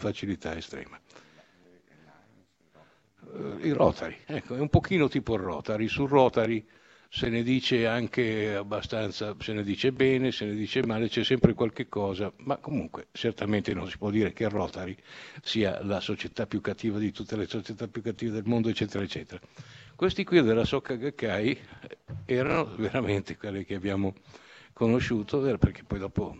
facilità estrema. Eh, I Rotary, ecco, è un pochino tipo il Rotary. Sul Rotary se ne dice anche abbastanza, se ne dice bene, se ne dice male, c'è sempre qualche cosa, ma comunque certamente non si può dire che il Rotary sia la società più cattiva di tutte le società più cattive del mondo, eccetera, eccetera. Questi qui della Socca Gakkai erano veramente quelli che abbiamo conosciuto, eh, perché poi dopo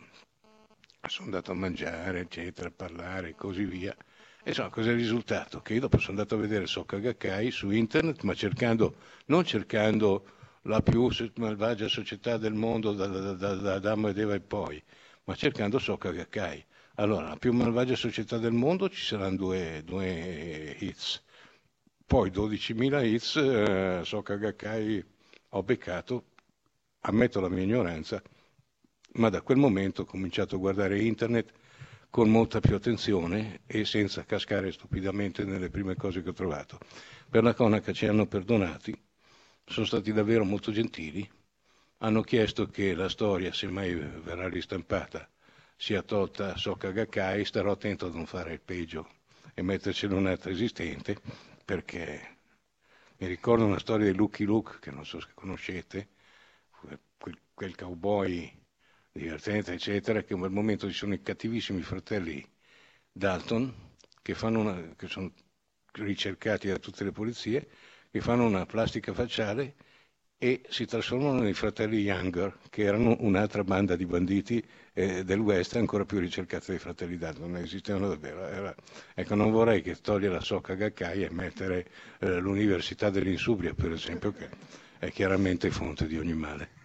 sono andato a mangiare, eccetera, a parlare e così via. E insomma, cosa è il risultato? Che io dopo sono andato a vedere Socca Gakkai su internet, ma cercando, non cercando la più malvagia società del mondo da, da, da- da Adamo ed Eva e poi, ma cercando Socca Gakkai. Allora, la più malvagia società del mondo ci saranno due, due hits. Poi 12.000 hits, eh, Socca Gakkai ho beccato, ammetto la mia ignoranza, ma da quel momento ho cominciato a guardare internet con molta più attenzione e senza cascare stupidamente nelle prime cose che ho trovato. Per la cronaca ci hanno perdonati, sono stati davvero molto gentili, hanno chiesto che la storia, se mai verrà ristampata, sia tolta a Socca Gakkai, starò attento a non fare il peggio e mettercene un'altra esistente, perché mi ricordo una storia di Lucky Luke, che non so se conoscete, quel cowboy divertente, eccetera, che in quel momento ci sono i cattivissimi fratelli Dalton, che, una, che sono ricercati da tutte le polizie, che fanno una plastica facciale e si trasformano nei fratelli Younger, che erano un'altra banda di banditi eh, del West ancora più ricercata dei fratelli Dalton, non esistevano davvero. Era- ecco, non vorrei che togliere la Socca Gakkai e mettere eh, l'Università dell'Insubria, per esempio, che è chiaramente fonte di ogni male.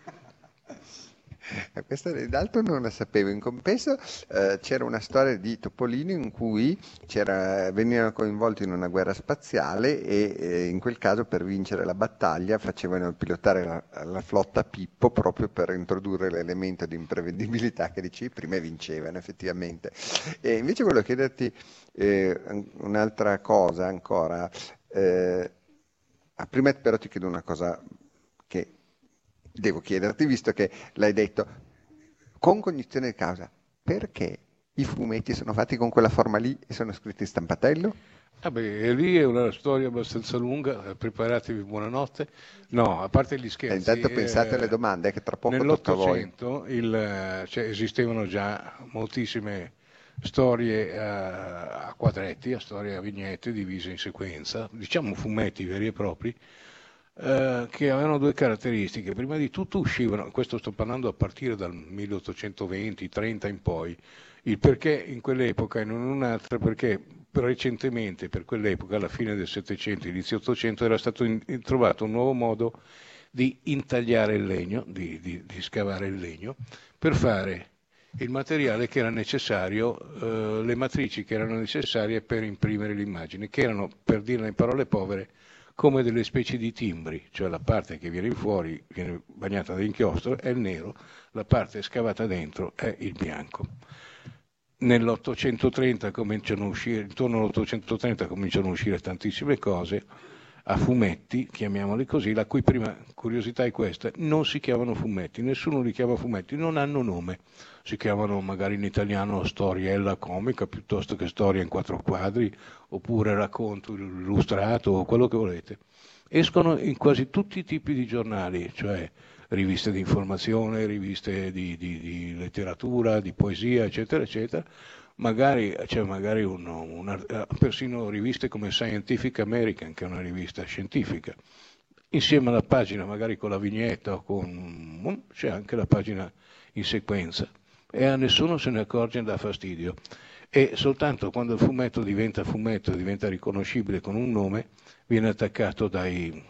Eh, Questa di Dalton non la sapevo. In compenso eh, c'era una storia di Topolino in cui venivano coinvolti in una guerra spaziale e eh, in quel caso per vincere la battaglia facevano pilotare la, la flotta Pippo proprio per introdurre l'elemento di imprevedibilità che dicevi prima e vincevano effettivamente. E invece volevo chiederti eh, un- un'altra cosa ancora. Eh, prima però ti chiedo una cosa devo chiederti, visto che l'hai detto con cognizione di causa, perché i fumetti sono fatti con quella forma lì e sono scritti in stampatello? Vabbè, e lì è una storia abbastanza lunga, eh, preparatevi buonanotte. No, a parte gli Eh, scherzi, intanto pensate eh, alle domande, eh, che tra poco a nell'Ottocento il, eh, cioè, esistevano già moltissime storie eh, a quadretti, a storie a vignette divise in sequenza, diciamo fumetti veri e propri, eh, che avevano due caratteristiche. Prima di tutto uscivano, questo sto parlando a partire dal 1820-30 in poi, il perché in quell'epoca e non un'altra, perché recentemente, per quell'epoca, alla fine del Settecento, inizio Ottocento, era stato in- trovato un nuovo modo di intagliare il legno, di, di- di scavare il legno, per fare il materiale che era necessario, eh, le matrici che erano necessarie per imprimere l'immagine, che erano, per dirla in parole povere, come delle specie di timbri, cioè la parte che viene fuori viene bagnata da inchiostro è il nero, la parte scavata dentro è il bianco. Nell'830 cominciano a uscire, intorno all'830 cominciano a uscire tantissime cose a fumetti, chiamiamoli così, la cui prima curiosità è questa, non si chiamano fumetti, nessuno li chiama fumetti, non hanno nome, si chiamano magari in italiano storiella comica piuttosto che storia in quattro quadri, oppure racconto illustrato o quello che volete. Escono in quasi tutti i tipi di giornali, cioè riviste di informazione, riviste di, di- di letteratura, di poesia, eccetera, eccetera. Magari c'è magari un- una- eh, persino riviste come Scientific American, che è una rivista scientifica. Insieme alla pagina, magari con la vignetta o con... c'è anche la pagina in sequenza e a nessuno se ne accorge e dà fastidio. E soltanto quando il fumetto diventa fumetto, diventa riconoscibile con un nome, viene attaccato dai,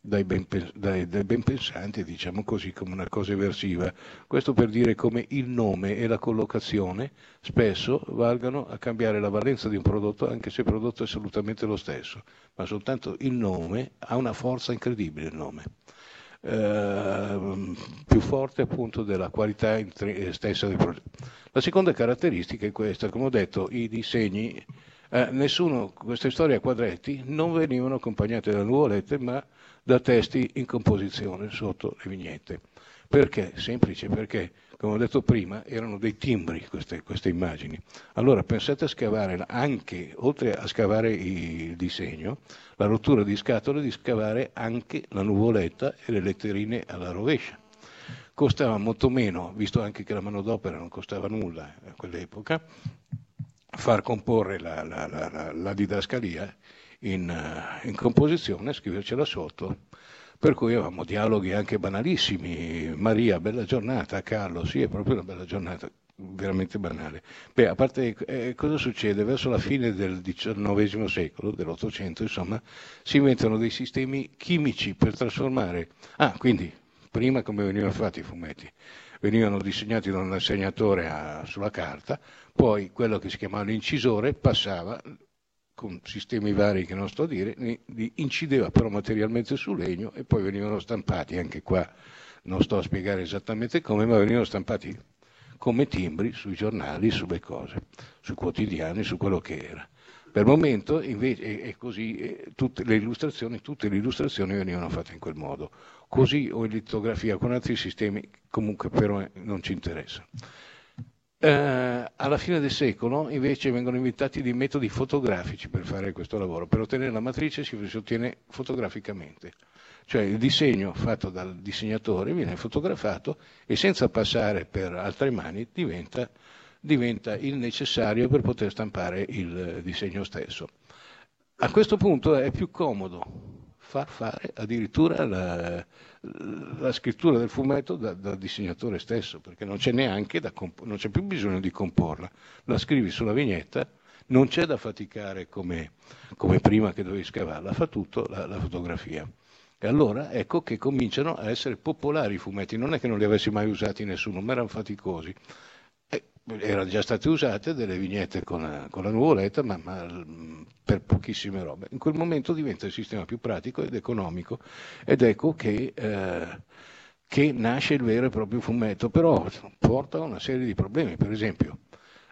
dai, ben, dai, dai ben pensanti, diciamo così, come una cosa eversiva. Questo per dire come il nome e la collocazione spesso valgano a cambiare la valenza di un prodotto, anche se il prodotto è assolutamente lo stesso, ma soltanto il nome ha una forza incredibile, il nome. Eh, più forte appunto della qualità intri- stessa del progetto. La seconda caratteristica è questa, come ho detto, i disegni, eh, nessuno, queste storie a quadretti non venivano accompagnate da nuvolette ma da testi in composizione sotto le vignette. Perché? Semplice, perché, come ho detto prima, erano dei timbri queste, queste immagini. Allora pensate a scavare anche, oltre a scavare il disegno, la rottura di scatole, di scavare anche la nuvoletta e le letterine alla rovescia. Costava molto meno, visto anche che la manodopera non costava nulla a quell'epoca, far comporre la- la- la- la didascalia in, eh, in composizione, scrivercela sotto. Per cui avevamo dialoghi anche banalissimi. Maria, bella giornata, Carlo, sì, è proprio una bella giornata, veramente banale. Beh, a parte eh, cosa succede? Verso la fine del XIX secolo, dell'Ottocento, insomma, si inventano dei sistemi chimici per trasformare. Ah, quindi, prima come venivano fatti i fumetti? Venivano disegnati da un assegnatore a- sulla carta, poi quello che si chiamava l'incisore passava con sistemi vari che non sto a dire, incideva però materialmente sul legno e poi venivano stampati, anche qua non sto a spiegare esattamente come, ma venivano stampati come timbri sui giornali, sulle cose, sui quotidiani, su quello che era. Per il momento invece è, così, tutte le illustrazioni, tutte le illustrazioni venivano fatte in quel modo, così o in litografia con altri sistemi, comunque però eh, non ci interessa. Eh, alla fine del secolo invece vengono inventati dei metodi fotografici per fare questo lavoro. Per ottenere la matrice si, ottiene fotograficamente, cioè il disegno fatto dal disegnatore viene fotografato e senza passare per altre mani diventa, diventa il necessario per poter stampare il disegno stesso. A questo punto è più comodo far fare addirittura la, la scrittura del fumetto da- dal disegnatore stesso, perché non c'è neanche da comp- non c'è più bisogno di comporla, la scrivi sulla vignetta, non c'è da faticare come, come prima che dovevi scavarla, fa tutto la, la fotografia. E allora ecco che cominciano a essere popolari i fumetti, non è che non li avessi mai usati nessuno, ma erano faticosi. Erano già state usate delle vignette con la, con la nuvoletta, ma, ma, per pochissime robe. In quel momento diventa il sistema più pratico ed economico ed ecco che, eh, che nasce il vero e proprio fumetto, però porta a una serie di problemi. Per esempio,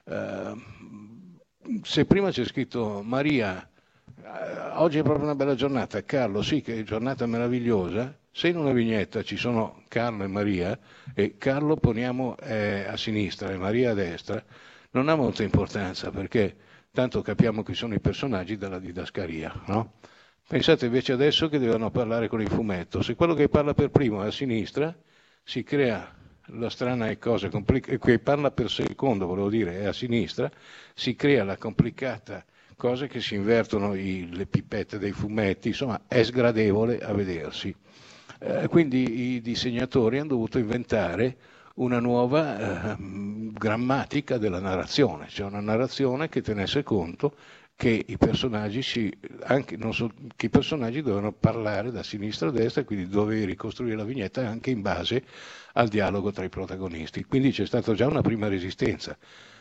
eh, se prima c'è scritto Maria, eh, oggi è proprio una bella giornata, Carlo, sì che è giornata meravigliosa, se in una vignetta ci sono Carlo e Maria, e Carlo poniamo eh, a sinistra e Maria a destra, non ha molta importanza perché tanto capiamo chi sono i personaggi dalla didascalia, no? Pensate invece adesso che devono parlare con il fumetto. Se quello che parla per primo è a sinistra, si crea la strana cosa complicata, che parla per secondo, volevo dire, è a sinistra, si crea la complicata cosa che si invertono i, le pipette dei fumetti, insomma è sgradevole a vedersi. Eh, quindi i disegnatori hanno dovuto inventare una nuova eh, grammatica della narrazione, cioè una narrazione che tenesse conto che i personaggi, si, anche, so, che i personaggi dovevano parlare da sinistra a destra quindi dovevi ricostruire la vignetta anche in base al dialogo tra i protagonisti. Quindi c'è stata già una prima resistenza,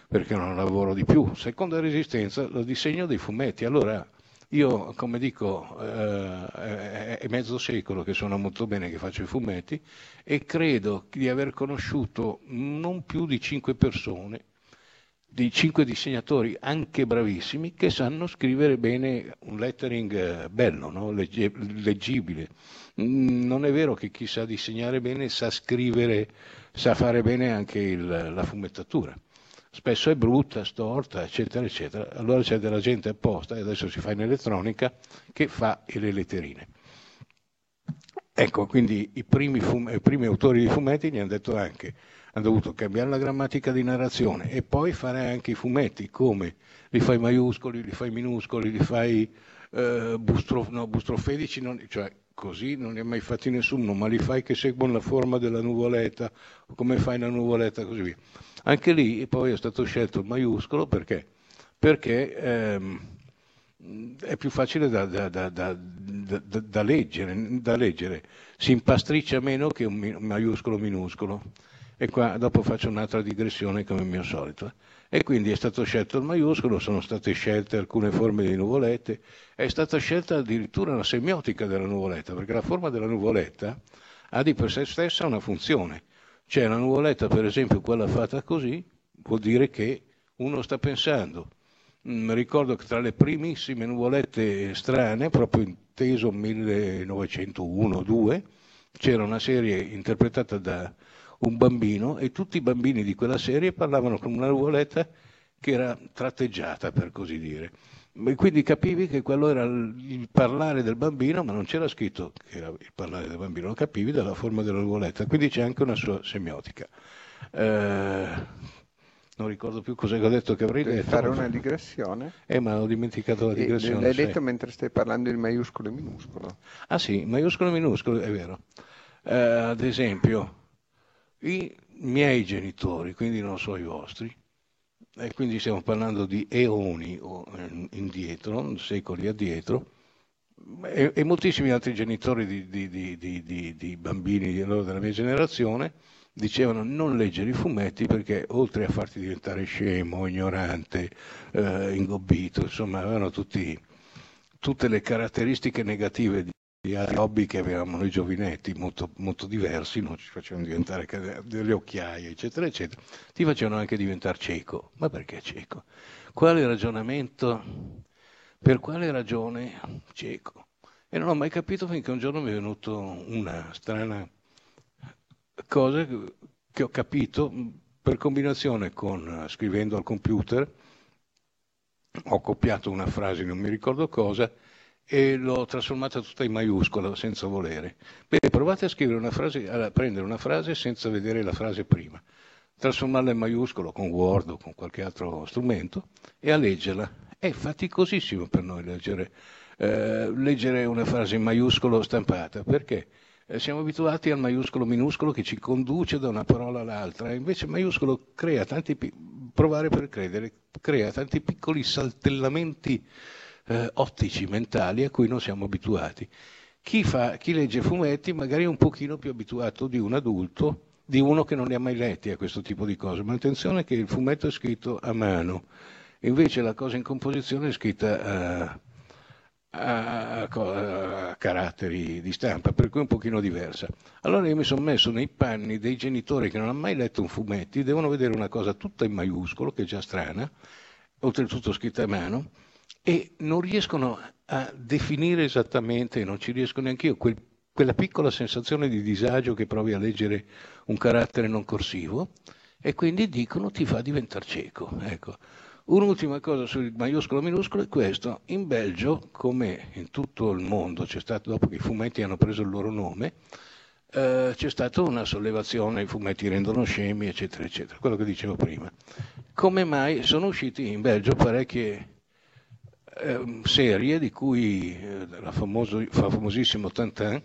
perché non lavoro di più. Seconda resistenza, il disegno dei fumetti. Allora, io, come dico, eh, è mezzo secolo che suona molto bene che faccio i fumetti e credo di aver conosciuto non più di cinque persone di cinque disegnatori anche bravissimi che sanno scrivere bene un lettering eh, bello, no? Legge, leggibile. Mm, non è vero che chi sa disegnare bene sa scrivere, sa fare bene anche il, la fumettatura. Spesso è brutta, storta, eccetera, eccetera. Allora c'è della gente apposta, e adesso si fa in elettronica, che fa le letterine. Ecco, quindi i primi, fum- i primi autori di fumetti gli hanno detto anche hanno dovuto cambiare la grammatica di narrazione e poi fare anche i fumetti, come li fai maiuscoli, li fai minuscoli, li fai eh, bustrof- no, bustrofedici, non, cioè così non li ha mai fatti nessuno, ma li fai che seguono la forma della nuvoletta, come fai la nuvoletta così via. Anche lì poi è stato scelto il maiuscolo perché? Perché ehm, è più facile da, da, da, da, leggere, da leggere, si impastriccia meno che un maiuscolo minuscolo. E qua dopo faccio un'altra digressione come mio solito. E quindi è stato scelto il maiuscolo, sono state scelte alcune forme di nuvolette, è stata scelta addirittura una semiotica della nuvoletta, perché la forma della nuvoletta ha di per sé stessa una funzione. C'è la nuvoletta, per esempio, quella fatta così, vuol dire che uno sta pensando. Mm, ricordo che tra le primissime nuvolette strane, proprio inteso 1901-2, c'era una serie interpretata da un bambino e tutti i bambini di quella serie parlavano con una nuvoletta che era tratteggiata, per così dire. E quindi capivi che quello era il parlare del bambino, ma non c'era scritto che era il parlare del bambino, lo capivi dalla forma della nuvoletta, quindi c'è anche una sua semiotica. Eh, non ricordo più cosa ho detto che avrei Devi detto. fare una digressione? Eh, ma ho dimenticato la digressione. L'hai detto mentre stai parlando di maiuscolo e minuscolo. Ah sì, maiuscolo e minuscolo, è vero. Eh, ad esempio, i miei genitori, quindi non so i vostri, e quindi stiamo parlando di eoni eh, indietro, secoli addietro, e, e moltissimi altri genitori di, di, di, di bambini della mia generazione dicevano non leggere i fumetti perché oltre a farti diventare scemo, ignorante, eh, ingobbito, insomma avevano tutti, tutte le caratteristiche negative altri hobby che avevamo noi giovinetti, molto, molto diversi, non ci facevano diventare delle occhiaie, eccetera, eccetera, ti facevano anche diventare cieco. Ma perché cieco? Quale ragionamento? Per quale ragione cieco? E non ho mai capito finché un giorno mi è venuta una strana cosa che ho capito per combinazione con scrivendo al computer, ho copiato una frase, non mi ricordo cosa, e l'ho trasformata tutta in maiuscola senza volere. Beh, provate a una frase, a prendere una frase senza vedere la frase prima, trasformarla in maiuscolo con Word o con qualche altro strumento e a leggerla. È faticosissimo per noi leggere, eh, leggere una frase in maiuscolo stampata, perché? Eh, siamo abituati al maiuscolo minuscolo che ci conduce da una parola all'altra, invece maiuscolo crea tanti, provare per credere, crea tanti piccoli saltellamenti eh, ottici mentali a cui non siamo abituati. Chi, fa, chi legge fumetti magari è un pochino più abituato di un adulto, di uno che non li ha mai letti a questo tipo di cose, ma attenzione che il fumetto è scritto a mano, invece la cosa in composizione è scritta a, a, a, a caratteri di stampa, per cui è un pochino diversa. Allora io mi sono messo nei panni dei genitori che non hanno mai letto un fumetti, devono vedere una cosa tutta in maiuscolo, che è già strana, oltretutto scritta a mano, e non riescono a definire esattamente, non ci riesco neanche io, quel, quella piccola sensazione di disagio che provi a leggere un carattere non corsivo e quindi dicono ti fa diventare cieco. Ecco. Un'ultima cosa sul maiuscolo minuscolo è questo. In Belgio, come in tutto il mondo, c'è stato, dopo che i fumetti hanno preso il loro nome, eh, c'è stata una sollevazione, i fumetti rendono scemi, eccetera, eccetera, quello che dicevo prima. Come mai sono usciti in Belgio parecchie eh, serie, di cui eh, la famoso, famosissimo Tintin,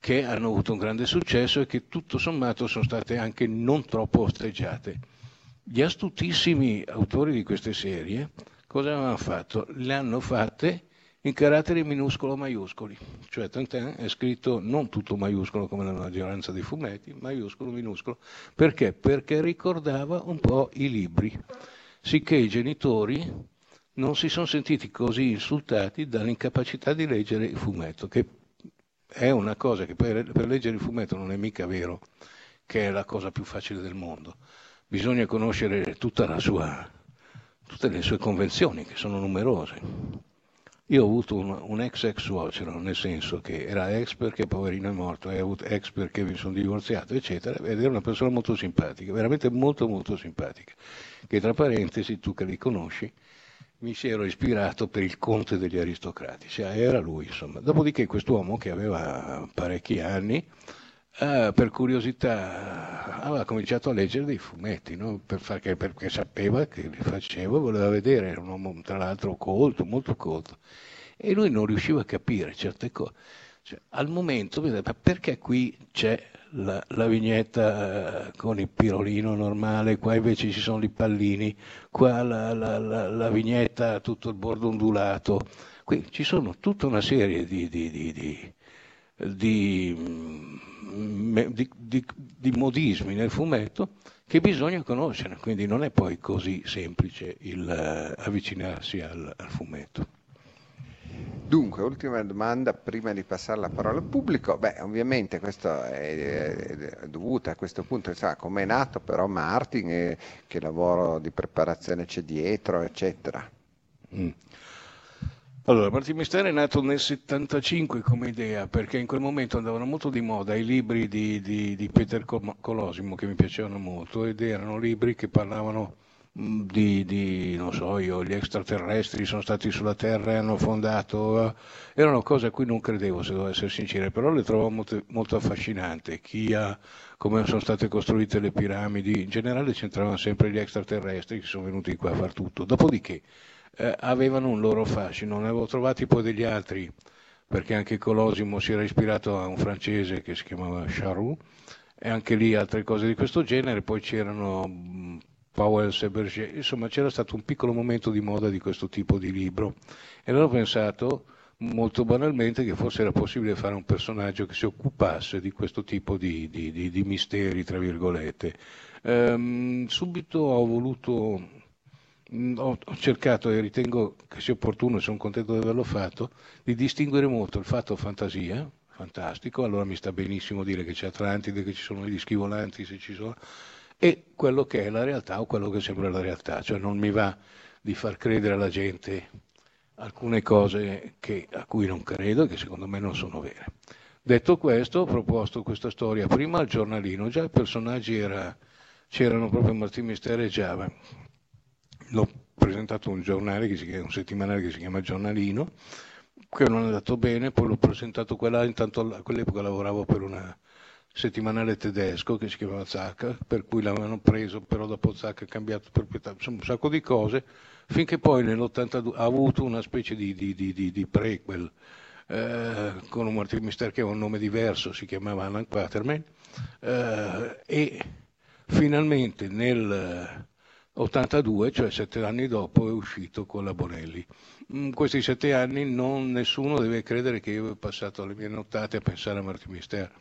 che hanno avuto un grande successo e che tutto sommato sono state anche non troppo osteggiate. Gli astutissimi autori di queste serie cosa avevano fatto? Le hanno fatte in caratteri minuscolo maiuscoli, cioè Tintin è scritto non tutto maiuscolo come la maggioranza dei fumetti, maiuscolo minuscolo, perché? Perché ricordava un po' i libri, sicché i genitori non si sono sentiti così insultati dall'incapacità di leggere il fumetto, che è una cosa che per, per leggere il fumetto non è mica vero che è la cosa più facile del mondo, bisogna conoscere sua, tutte le sue convenzioni, che sono numerose. Io ho avuto un, un ex ex suocero, nel senso che era ex perché poverino è morto, e ex perché mi sono divorziato, eccetera, ed era una persona molto simpatica, veramente molto molto simpatica, che tra parentesi, tu che li conosci, mi si ero ispirato per il conte degli aristocratici, era lui insomma. Dopodiché quest'uomo che aveva parecchi anni, eh, per curiosità aveva cominciato a leggere dei fumetti, no? per perché, perché sapeva che li facevo, voleva vedere, era un uomo tra l'altro colto, molto colto, e lui non riusciva a capire certe cose. Cioè, al momento, ma perché qui c'è la, la, vignetta eh, con il pirolino normale, qua invece ci sono i pallini, qua la, la, la vignetta tutto il bordo ondulato, qui ci sono tutta una serie di, mm, di, di, di, modismi nel fumetto che bisogna conoscere, quindi non è poi così semplice il, uh, avvicinarsi al, al, fumetto. Dunque, ultima domanda prima di passare la parola al pubblico. Beh, ovviamente questo è, è dovuto a questo punto, sa come è nato però Martin e che lavoro di preparazione c'è dietro, eccetera. Mm. Allora, Martin Mistero è nato nel 75 come idea, perché in quel momento andavano molto di moda i libri di, di, di Peter Colosimo, che mi piacevano molto, ed erano libri che parlavano di, di, non so io, gli extraterrestri sono stati sulla Terra e hanno fondato, eh, erano cose a cui non credevo, se devo essere sincero, però le trovavo molto, molto affascinanti. Chi ha, come sono state costruite le piramidi, in generale c'entravano sempre gli extraterrestri che sono venuti qua a far tutto. Dopodiché, eh, avevano un loro fascino. Ne avevo trovati poi degli altri, perché anche Colosimo si era ispirato a un francese che si chiamava Charroux, e anche lì altre cose di questo genere. Poi c'erano Powell e Berger, insomma c'era stato un piccolo momento di moda di questo tipo di libro. E allora ho pensato molto banalmente che forse era possibile fare un personaggio che si occupasse di questo tipo di, di, di, di misteri, tra virgolette. Ehm, subito ho voluto Mm, ho, cercato e ritengo che sia opportuno, e sono contento di averlo fatto, di distinguere molto il fatto fantasia, fantastico, allora mi sta benissimo dire che c'è Atlantide, che ci sono i dischi volanti, se ci sono, e quello che è la realtà o quello che sembra la realtà, cioè non mi va di far credere alla gente alcune cose che, a cui non credo e che secondo me non sono vere. Detto questo, ho proposto questa storia prima al giornalino, già i personaggi era, c'erano proprio Martin Mistero e Giava, l'ho presentato un giornale, chiama, un settimanale che si chiama Giornalino, che non è andato bene, poi l'ho presentato quella, intanto a quell'epoca lavoravo per una settimanale tedesco che si chiamava Zacca, per cui l'avevano preso, però dopo Zacca ha cambiato proprietà, insomma un sacco di cose, finché poi nell'82 ha avuto una specie di, di, di, di prequel eh, con un Martin Mister che aveva un nome diverso, si chiamava Alan Quaterman, eh, e finalmente nel 82, cioè sette anni dopo, è uscito con la Bonelli. In questi sette anni non, nessuno deve credere che io abbia passato le mie nottate a pensare a Martin Mister.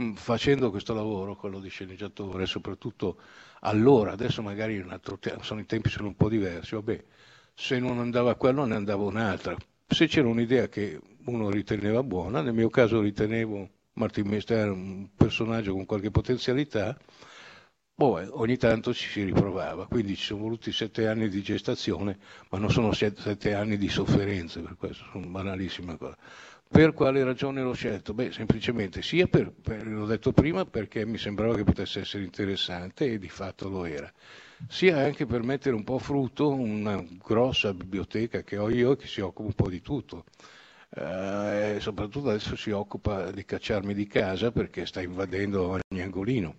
Mm, facendo questo lavoro, quello di sceneggiatore, soprattutto allora, adesso magari te- sono, i tempi sono un po' diversi, vabbè, se non andava quello ne andava un'altra. Se c'era un'idea che uno riteneva buona, nel mio caso ritenevo Martin Mister un personaggio con qualche potenzialità, Boh, ogni tanto ci si riprovava, quindi ci sono voluti sette anni di gestazione, ma non sono sette, sette anni di sofferenze, per questo sono banalissime cose. Per quale ragione l'ho scelto? Beh, semplicemente sia per, per, l'ho detto prima, perché mi sembrava che potesse essere interessante e di fatto lo era, sia anche per mettere un po' frutto una grossa biblioteca che ho io che si occupa un po' di tutto. Eh, soprattutto adesso si occupa di cacciarmi di casa perché sta invadendo ogni angolino.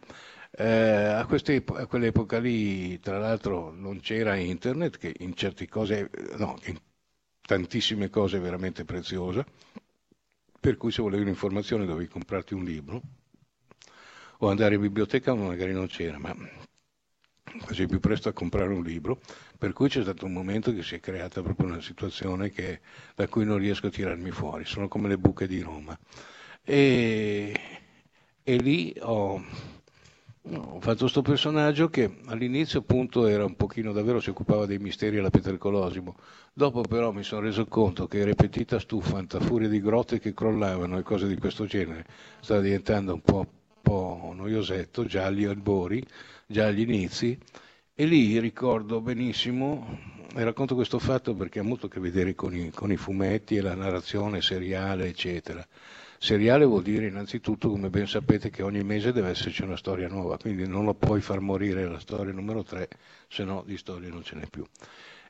Eh, a, a, quell'epoca lì, tra l'altro, non c'era internet, che in certe cose, no, in tantissime cose è veramente preziosa, per cui se volevi un'informazione dovevi comprarti un libro o andare in biblioteca, magari non c'era, ma così più presto a comprare un libro, per cui c'è stato un momento che si è creata proprio una situazione che, da cui non riesco a tirarmi fuori, sono come le buche di Roma. E, e lì ho, ho fatto questo personaggio che all'inizio appunto era un pochino davvero si occupava dei misteri alla Peter Colosimo, dopo però mi sono reso conto che ripetita stufante a furia di grotte che crollavano e cose di questo genere stava diventando un po', po noiosetto già agli albori già agli inizi, e lì ricordo benissimo, e racconto questo fatto perché ha molto a che vedere con i, con i fumetti e la narrazione seriale, eccetera. Seriale vuol dire innanzitutto, come ben sapete, che ogni mese deve esserci una storia nuova, quindi non lo puoi far morire la storia numero 3, se no di storie non ce n'è più.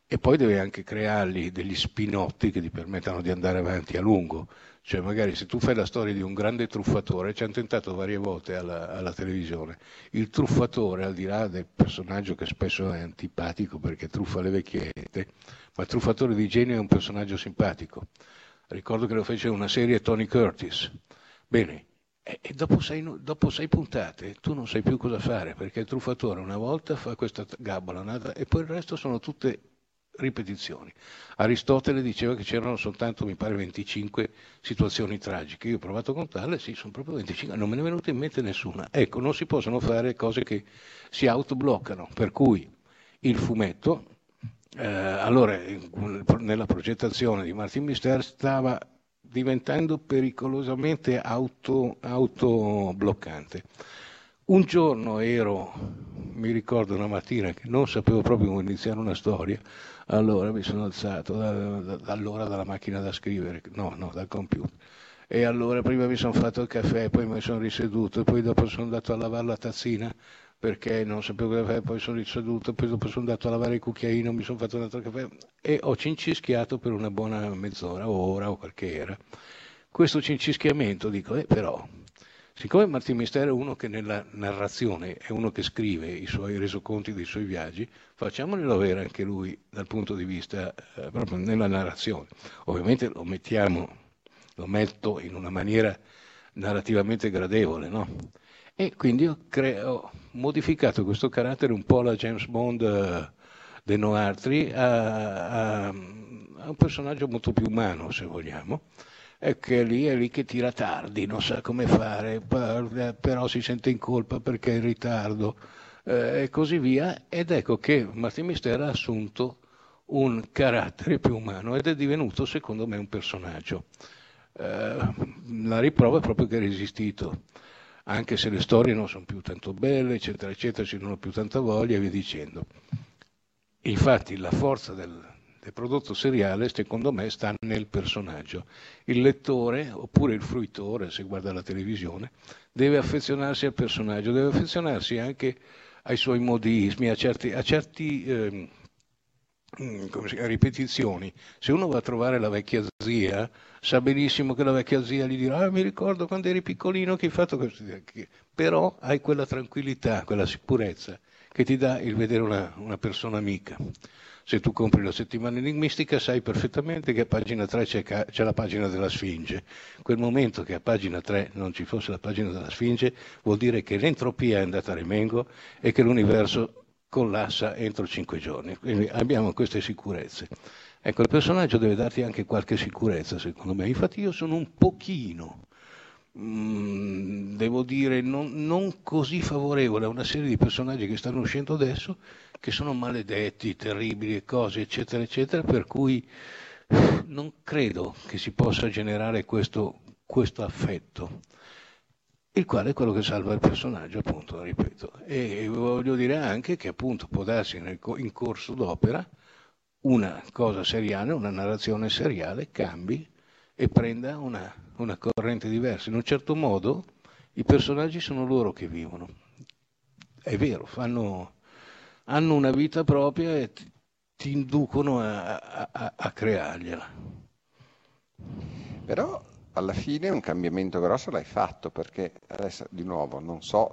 E poi devi anche creargli degli spinotti che ti permettano di andare avanti a lungo. Cioè magari se tu fai la storia di un grande truffatore, ci hanno tentato varie volte alla, alla, televisione, il truffatore, al di là del personaggio che spesso è antipatico perché truffa le vecchiette, ma il truffatore di genio è un personaggio simpatico. Ricordo che lo fece una serie Tony Curtis. Bene, e, e dopo, sei, dopo, sei, puntate tu non sai più cosa fare perché il truffatore una volta fa questa gabbola nata, e poi il resto sono tutte ripetizioni. Aristotele diceva che c'erano soltanto, mi pare, 25 situazioni tragiche. Io ho provato a contarle, sì, sono proprio 25, non me ne è venuta in mente nessuna. Ecco, non si possono fare cose che si autobloccano, per cui il fumetto, eh, allora, nella progettazione di Martin Mister stava diventando pericolosamente auto, autobloccante. Un giorno ero, mi ricordo una mattina che non sapevo proprio come iniziare una storia, allora mi sono alzato da, da, da allora dalla macchina da scrivere, no, no, dal computer. E allora prima mi sono fatto il caffè, poi mi sono riseduto, poi dopo sono andato a lavare la tazzina perché non sapevo cosa fare, poi sono riseduto, poi dopo sono andato a lavare il cucchiaino, mi sono fatto un altro caffè e ho cincischiato per una buona mezz'ora ora o qualche era. Questo cincischiamento dico, eh, però Siccome Martin Mistero è uno che nella narrazione è uno che scrive i suoi resoconti dei suoi viaggi, facciamolo avere anche lui dal punto di vista eh, proprio nella narrazione. Ovviamente lo mettiamo, lo metto in una maniera narrativamente gradevole, no? E quindi ho, cre- ho, modificato questo carattere un po' alla James Bond de Noartri a, a, a un personaggio molto più umano, se vogliamo è che lì è lì che tira tardi, non sa come fare, però si sente in colpa perché è in ritardo eh, e così via. Ed ecco che Martin Mister ha assunto un carattere più umano ed è divenuto secondo me un personaggio. Eh, la riprova è proprio che ha resistito, anche se le storie non sono più tanto belle, eccetera, eccetera, ci non ho più tanta voglia e via dicendo. Infatti la forza del, del prodotto seriale, secondo me, sta nel personaggio. Il lettore, oppure il fruitore, se guarda la televisione, deve affezionarsi al personaggio, deve affezionarsi anche ai suoi modismi, a certi, a certi eh, a ripetizioni. Se uno va a trovare la vecchia zia, sa benissimo che la vecchia zia gli dirà: ah, Mi ricordo quando eri piccolino che hai fatto questo. Però hai quella tranquillità, quella sicurezza che ti dà il vedere una, una persona amica se tu compri la settimana enigmistica sai perfettamente che a pagina 3 c'è, c'è, la pagina della Sfinge. Quel momento che a pagina 3 non ci fosse la pagina della Sfinge vuol dire che l'entropia è andata a remengo e che l'universo collassa entro 5 giorni. Quindi abbiamo queste sicurezze. Ecco, il personaggio deve darti anche qualche sicurezza, secondo me. Infatti io sono un pochino Mm, devo dire, non, non, così favorevole a una serie di personaggi che stanno uscendo adesso, che sono maledetti, terribili e cose, eccetera, eccetera, per cui non credo che si possa generare questo, questo affetto, il quale è quello che salva il personaggio, appunto, ripeto. E voglio dire anche che appunto può darsi nel, in corso d'opera una cosa seriale, una narrazione seriale, cambi e prenda una, una corrente diversa. In un certo modo i personaggi sono loro che vivono. È vero, fanno, hanno una vita propria e ti, ti inducono a, a, a creargliela. Però alla fine un cambiamento grosso l'hai fatto perché adesso di nuovo non so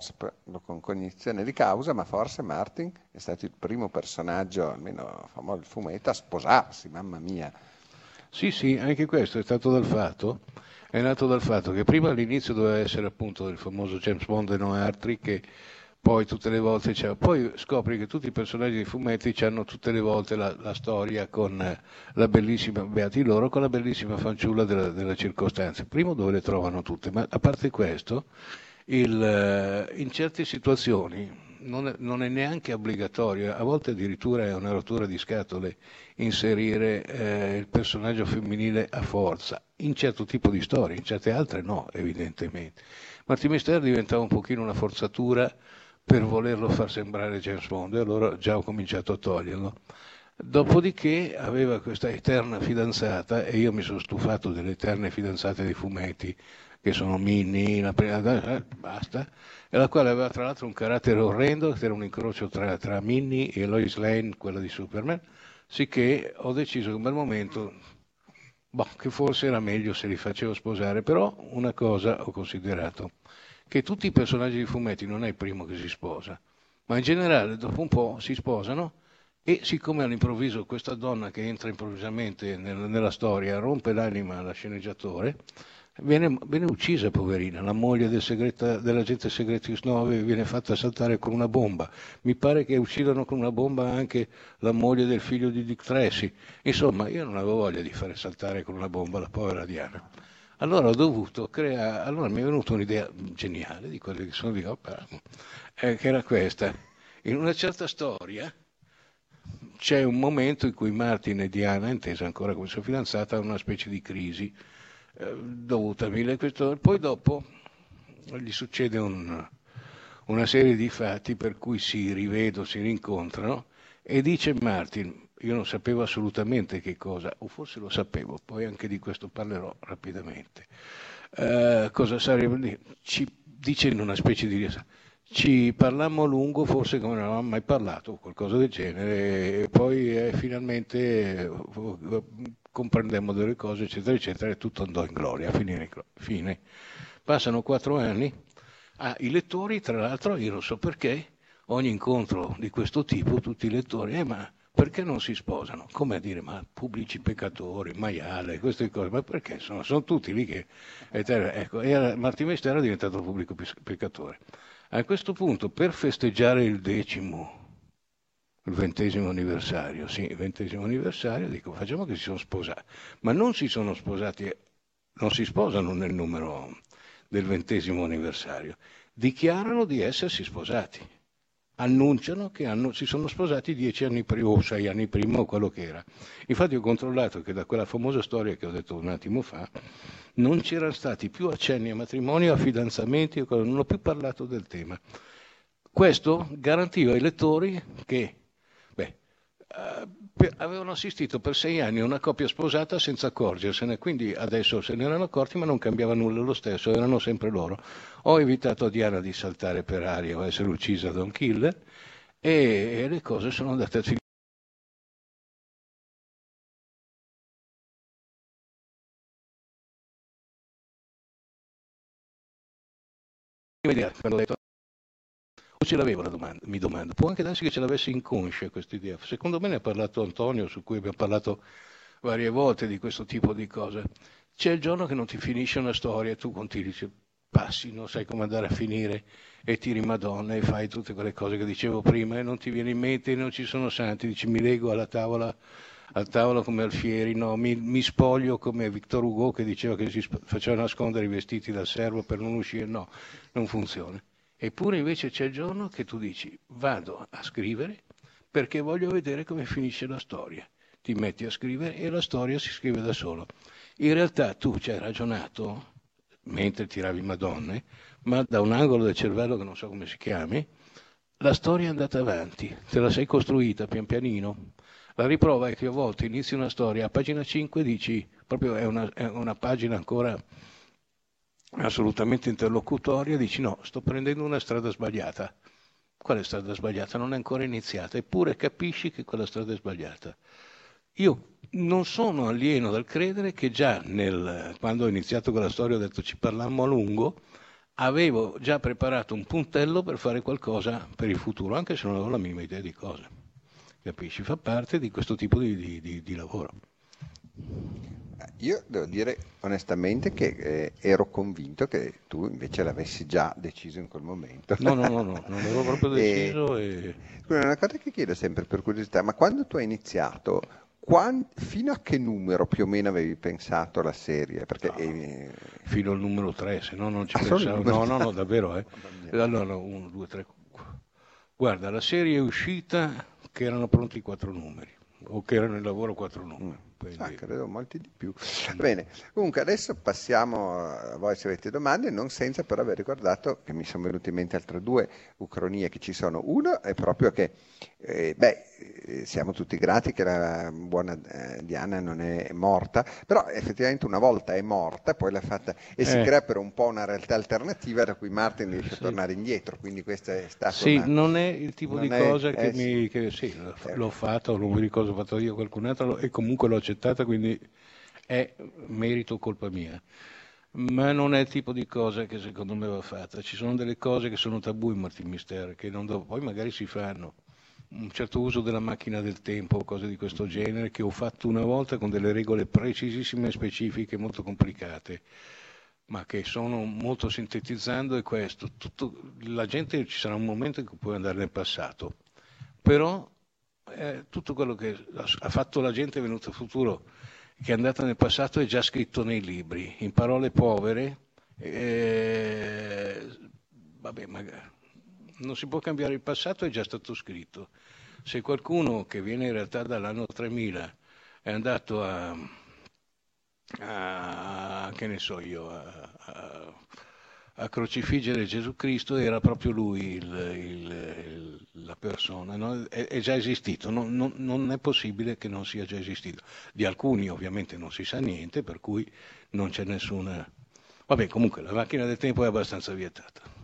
con cognizione di causa, ma forse Martin è stato il primo personaggio, almeno famoso il fumetto, a sposarsi, mamma mia. Sì, sì, anche questo è stato dal fatto, è nato dal fatto che prima all'inizio doveva essere appunto il famoso James Bond e non altri che poi tutte le volte c'è, poi scopri che tutti i personaggi dei fumetti hanno tutte le volte la, la storia con eh, la bellissima, beati loro, con la bellissima fanciulla della, della circostanza. Primo dove le trovano tutte, ma a parte questo, il, eh, in certe situazioni non è, non è, neanche obbligatorio, a volte addirittura è una rottura di scatole inserire eh, il personaggio femminile a forza, in certo tipo di storie, in certe altre no, evidentemente. Martin Mister diventava un pochino una forzatura per volerlo far sembrare James Bond e allora già ho cominciato a toglierlo. Dopodiché aveva questa eterna fidanzata e io mi sono stufato delle eterne fidanzate dei fumetti che sono Minnie, la prima, eh, basta, e la quale aveva tra l'altro un carattere orrendo, che era un incrocio tra, tra Minnie e Lois Lane, quella di Superman, sicché ho deciso in quel momento boh, che forse era meglio se li facevo sposare, però una cosa ho considerato, che tutti i personaggi di fumetti non è il primo che si sposa, ma in generale dopo un po' si sposano e siccome all'improvviso questa donna che entra improvvisamente nel, nella storia rompe l'anima alla sceneggiatore, viene, viene uccisa poverina, la moglie del segreta, dell'agente Segretis 9 viene fatta saltare con una bomba, mi pare che uccidano con una bomba anche la moglie del figlio di Dick Tracy, insomma io non avevo voglia di fare saltare con una bomba la povera Diana. Allora ho dovuto creare, allora mi è venuta un'idea geniale di quelle che sono di opera, eh, che era questa. In una certa storia c'è un momento in cui Martin e Diana, intesa ancora come sua fidanzata, hanno una specie di crisi eh, dovuta a mille questioni. Poi dopo gli succede un, una serie di fatti per cui si rivedono, si rincontrano e dice Martin, io non sapevo assolutamente che cosa, o forse lo sapevo, poi anche di questo parlerò rapidamente. Uh, cosa sarebbe? Ci dice in una specie di ci parlammo a lungo, forse come non avevamo mai parlato, qualcosa del genere, e poi eh, finalmente eh, comprendemmo delle cose, eccetera, eccetera, e tutto andò in gloria, fine. fine. Passano quattro anni, ah, i lettori, tra l'altro, io non so perché, ogni incontro di questo tipo, tutti i lettori, eh, ma perché non si sposano? Come a dire, ma pubblici peccatori, maiale, queste cose, ma perché? Sono, sono tutti lì che... Ecco, era, Martin Mester era diventato pubblico peccatore. A questo punto, per festeggiare il decimo, il ventesimo anniversario, sì, il ventesimo anniversario, dico, facciamo che si sono sposati, ma non si sono sposati, non si sposano nel numero del ventesimo anniversario, dichiarano di essersi sposati annunciano che hanno, si sono sposati dieci anni prima o sei anni prima o quello che era. Infatti ho controllato che da quella famosa storia che ho detto un attimo fa non c'erano stati più accenni a matrimonio, a fidanzamenti, non ho più parlato del tema. Questo garantiva ai lettori che beh, eh, avevano assistito per sei anni a una coppia sposata senza accorgersene, quindi adesso se ne erano accorti ma non cambiava nulla lo stesso, erano sempre loro. Ho evitato a Diana di saltare per aria o essere uccisa da un killer e, e le cose sono andate a finire. quando ho detto ce l'aveva la domanda, mi domando. Può anche darsi che ce l'avesse inconscia questa idea. Secondo me ne ha parlato Antonio, su cui abbiamo parlato varie volte di questo tipo di cose. C'è il giorno che non ti finisce una storia e tu continui, passi, non sai come andare a finire e tiri Madonna e fai tutte quelle cose che dicevo prima e non ti viene in mente e non ci sono santi, dici mi leggo alla tavola, al tavolo come Alfieri, no, mi, mi, spoglio come Victor Hugo che diceva che si faceva nascondere i vestiti dal servo per non uscire, no, non funziona. Eppure invece c'è il giorno che tu dici vado a scrivere perché voglio vedere come finisce la storia. Ti metti a scrivere e la storia si scrive da solo. In realtà tu ci hai ragionato mentre tiravi Madonne, ma da un angolo del cervello che non so come si chiami, la storia è andata avanti, te la sei costruita pian pianino. La riprova è che a volte inizi una storia, a pagina 5 dici proprio è una, è una pagina ancora assolutamente interlocutoria, dici no, sto prendendo una strada sbagliata. Quale strada sbagliata? Non è ancora iniziata, eppure capisci che quella strada è sbagliata. Io non sono alieno dal credere che già nel, quando ho iniziato con la storia, ho detto ci parlammo a lungo, avevo già preparato un puntello per fare qualcosa per il futuro, anche se non avevo la minima idea di cosa. Capisci? Fa parte di questo tipo di, di, di, di lavoro. Io devo dire onestamente che eh, ero convinto che tu invece l'avessi già deciso in quel momento. No, no, no, no non avevo proprio deciso. e, e... Una cosa che chiedo sempre per curiosità, ma quando tu hai iniziato, quan- fino a che numero più o meno avevi pensato la serie? Perché, No. eh, Fino al numero 3, se no non ci Ah, pensavo. No, no, no, davvero. Eh. Allora, 1, 2, 3, Guarda, la serie è uscita che erano pronti quattro numeri, o che erano in lavoro quattro numeri. Quindi- Ah, credo molti di più. Bene, comunque adesso passiamo a voi se avete domande, non senza però aver ricordato che mi sono venute in mente altre due ucronie che ci sono. Uno è proprio che, eh, beh, eh, siamo tutti grati che la buona eh, Diana non è morta, però effettivamente una volta è morta, poi l'ha fatta e si Eh. crea per un po' una realtà alternativa da cui Martin riesce a tornare indietro, quindi questa è stata Sì, una... non è il tipo di è- cosa che eh, mi... Che, sì, l'ho, Eh. l'ho fatto, non mi ricordo, ho fatto io qualcun altro e comunque l'ho accettata, quindi è merito o colpa mia. Ma non è il tipo di cosa che secondo me va fatta. Ci sono delle cose che sono tabù in Martin Mister, che non do- poi magari si fanno. Un certo uso della macchina del tempo, cose di questo genere, che ho fatto una volta con delle regole precisissime, specifiche, molto complicate ma che sono molto sintetizzando è questo. Tutto- la gente ci sarà un momento in cui può andare nel passato, però eh, tutto quello che ha, fatto la gente è venuto al futuro, che è andata nel passato è già scritto nei libri, in parole povere. eh, vabbè, magari. Non si può cambiare il passato, è già stato scritto. Se qualcuno che viene in realtà dall'anno 3000 è andato a, a- che ne so io, a, a- a crocifiggere Gesù Cristo era proprio lui il- il- il- la persona, no? è, è già esistito, non, non- non è possibile che non sia già esistito. Di alcuni ovviamente non si sa niente, per cui non c'è nessuna... Vabbè, comunque la macchina del tempo è abbastanza vietata.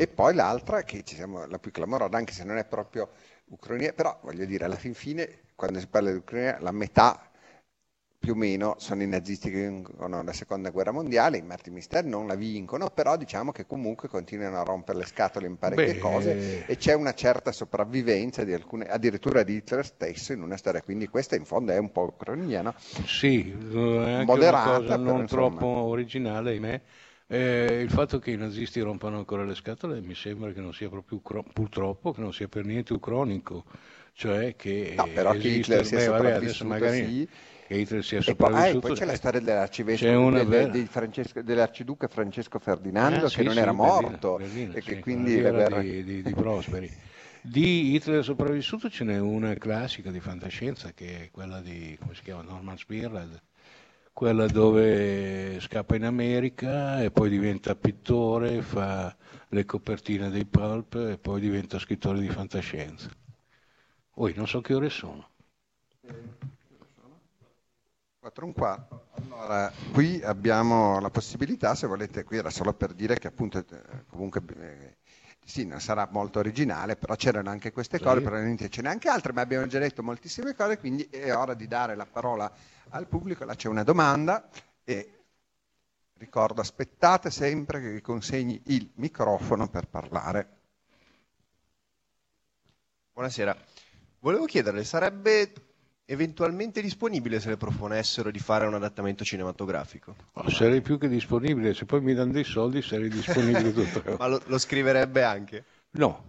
E poi l'altra, che ci siamo la più clamorosa, anche se non è proprio Ucraina, però voglio dire, alla fin fine, quando si parla di Ucraina, la metà più o meno sono i nazisti che vincono la seconda guerra mondiale, i Martin Mister non la vincono, però diciamo che comunque continuano a rompere le scatole in parecchie Beh, cose e c'è una certa sopravvivenza di alcune, addirittura di Hitler stesso in una storia, quindi questa in fondo è un po' Ucraina, no? Sì, eh, è anche Moderata, cosa però, non insomma. troppo originale, ahimè. Eh, il fatto che i nazisti rompano ancora le scatole mi sembra che non sia proprio, purtroppo, che non sia per niente ucronico, cioè che No, però che esiste- Hitler sia beh, vabbè, adesso sopravvissuto, magari sì. che Hitler sia E poi, ah, e sopravvissuto. poi c'è la eh, storia dell'arcivescovo del- vera- Francesco- dell'arciduca Francesco Ferdinando Ah, che sì, non sì, era morto Berlina, e che quindi guerra guerra- di, di- di Prosperi. Di Hitler sopravvissuto ce n'è una classica di fantascienza che è quella di, come si chiama, Norman Spearhead, quella dove scappa in America e poi diventa pittore, fa le copertine dei pulp e poi diventa scrittore di fantascienza. Oi, non so che ore sono. 4 e un quarto. Allora, qui abbiamo la possibilità, se volete, qui era solo per dire che appunto eh, comunque eh, sì, non sarà molto originale, però c'erano anche queste cose, Sì. probabilmente ce n'è anche altre, ma abbiamo già detto moltissime cose, quindi è ora di dare la parola al pubblico. Là c'è una domanda e ricordo, aspettate sempre che vi consegni il microfono per parlare. Buonasera. Volevo chiederle, sarebbe eventualmente disponibile se le proponessero di fare un adattamento cinematografico? Oh, sarei più che disponibile, se poi mi danno dei soldi sarei disponibile tutto. Ma lo, lo scriverebbe anche? No,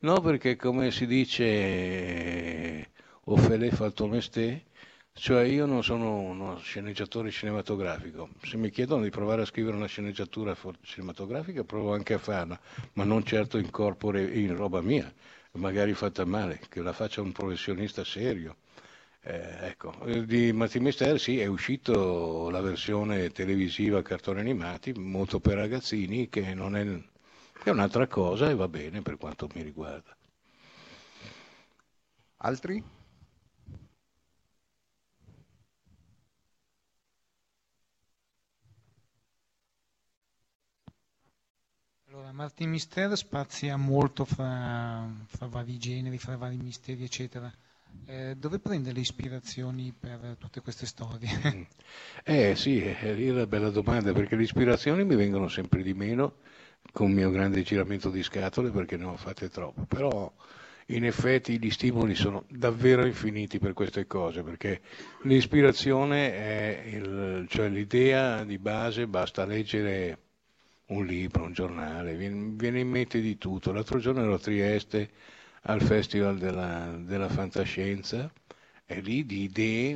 no perché come si dice, fa il tuo mestiere, cioè io non sono uno sceneggiatore cinematografico, se mi chiedono di provare a scrivere una sceneggiatura cinematografica provo anche a farla, ma non certo in corpore, in roba mia, magari fatta male, che la faccia un professionista serio. Eh, ecco, di Matti Mister sì, è uscito la versione televisiva cartoni animati, molto per ragazzini, che non è, è un'altra cosa e va bene per quanto mi riguarda. Altri? Allora, Martin Mister spazia molto fra, fra vari generi, fra vari misteri, eccetera eh, dove prende le ispirazioni per tutte queste storie? Eh sì, è la bella domanda, perché le ispirazioni mi vengono sempre di meno con il mio grande giramento di scatole perché ne ho fatte troppe, però in effetti gli stimoli sono davvero infiniti per queste cose, perché l'ispirazione è il, cioè l'idea di base, basta leggere un libro, un giornale, viene in mente di tutto. L'altro giorno ero a Trieste al Festival della, della Fantascienza e lì di idee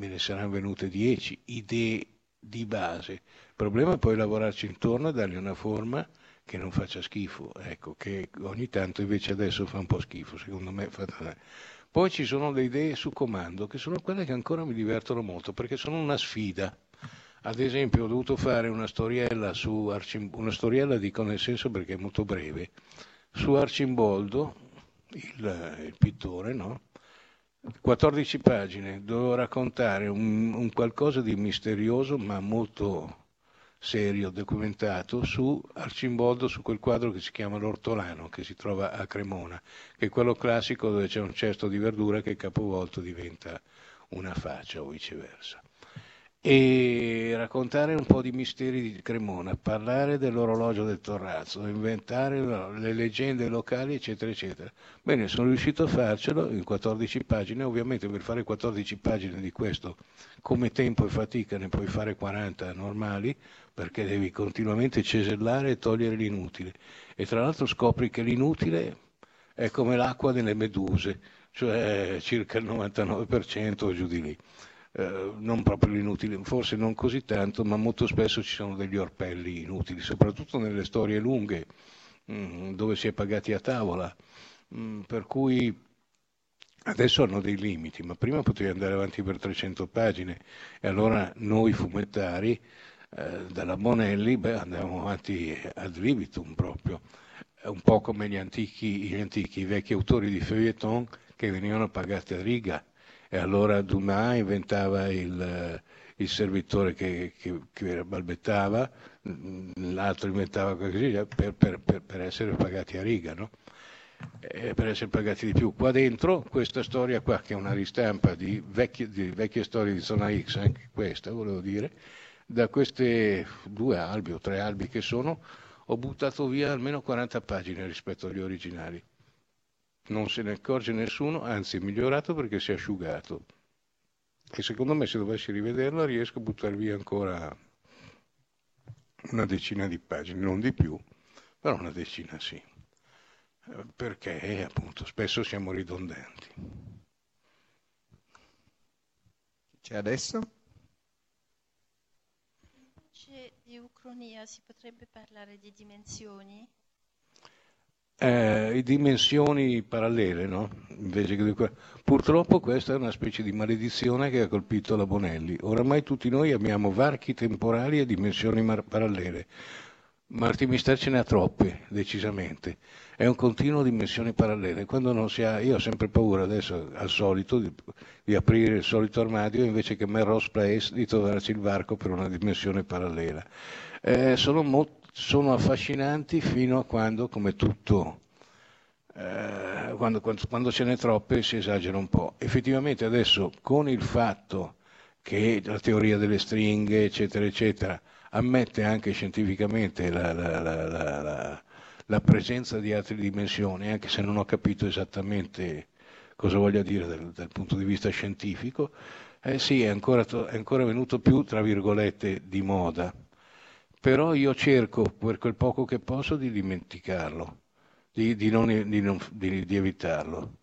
me ne saranno venute dieci, idee di base. Il problema è poi lavorarci intorno e dargli una forma che non faccia schifo, ecco, che ogni tanto invece adesso fa un po' schifo, secondo me. Poi ci sono le idee su comando, che sono quelle che ancora mi divertono molto, perché sono una sfida. Ad esempio ho dovuto fare una storiella su Arcim... una storiella dico nel senso perché è molto breve, su Arcimboldo, il, il pittore, no? 14 pagine, dovevo raccontare un, un, qualcosa di misterioso ma molto serio, documentato su Arcimboldo, su quel quadro che si chiama L'Ortolano, che si trova a Cremona, che è quello classico dove c'è un cesto di verdura che capovolto diventa una faccia o viceversa e raccontare un po' di misteri di Cremona, parlare dell'orologio del Torrazzo, inventare le leggende locali, eccetera, eccetera. Bene, sono riuscito a farcelo in 14 pagine, ovviamente per fare 14 pagine di questo, come tempo e fatica, ne puoi fare 40 normali, perché devi continuamente cesellare e togliere l'inutile. E tra l'altro scopri che l'inutile è come l'acqua delle meduse, cioè circa il 99% o giù di lì. Eh, non proprio inutili, forse non così tanto, ma molto spesso ci sono degli orpelli inutili, soprattutto nelle storie lunghe mm, dove si è pagati a tavola. Mm, per cui adesso hanno dei limiti, ma prima potevi andare avanti per 300 pagine e allora noi fumettari eh, dalla Bonelli beh, andavamo avanti ad libitum proprio, un po' come gli antichi, gli antichi, i vecchi autori di feuilleton che venivano pagati a riga e allora Dumas inventava il, il servitore che, che, che, balbettava, l'altro inventava così per, per, per, essere pagati a riga, no? per essere pagati di più. Qua dentro, questa storia qua, che è una ristampa di vecchie, di vecchie storie di zona X, anche questa volevo dire, da queste due albi o tre albi che sono, ho buttato via almeno 40 pagine rispetto agli originali non se ne accorge nessuno, anzi è migliorato perché si è asciugato. E secondo me se dovessi rivederlo riesco a buttare via ancora una decina di pagine, non di più, però una decina sì, eh, perché appunto spesso siamo ridondanti. C'è adesso? Invece di ucronia si potrebbe parlare di dimensioni? Eh, dimensioni parallele, no? Purtroppo questa è una specie di maledizione che ha colpito la Bonelli. Oramai tutti noi abbiamo varchi temporali e dimensioni mar- parallele. Martin Mister ce ne ha troppe, decisamente. È un continuo dimensioni parallele. Quando non si ha, io ho sempre paura adesso, al solito, di, di aprire il solito armadio invece che Melrose Place di trovarci il varco per una dimensione parallela. Eh, sono molto sono affascinanti fino a quando, come tutto, eh, quando, quando, quando ce n'è troppe si esagera un po'. Effettivamente adesso con il fatto che la teoria delle stringhe, eccetera, eccetera, ammette anche scientificamente la, la, la, la, presenza di altre dimensioni, anche se non ho capito esattamente cosa voglia dire dal, dal punto di vista scientifico, eh sì, è ancora, è ancora venuto più, tra virgolette, di moda però io cerco per quel poco che posso di dimenticarlo, di, di, non, di, non, di evitarlo.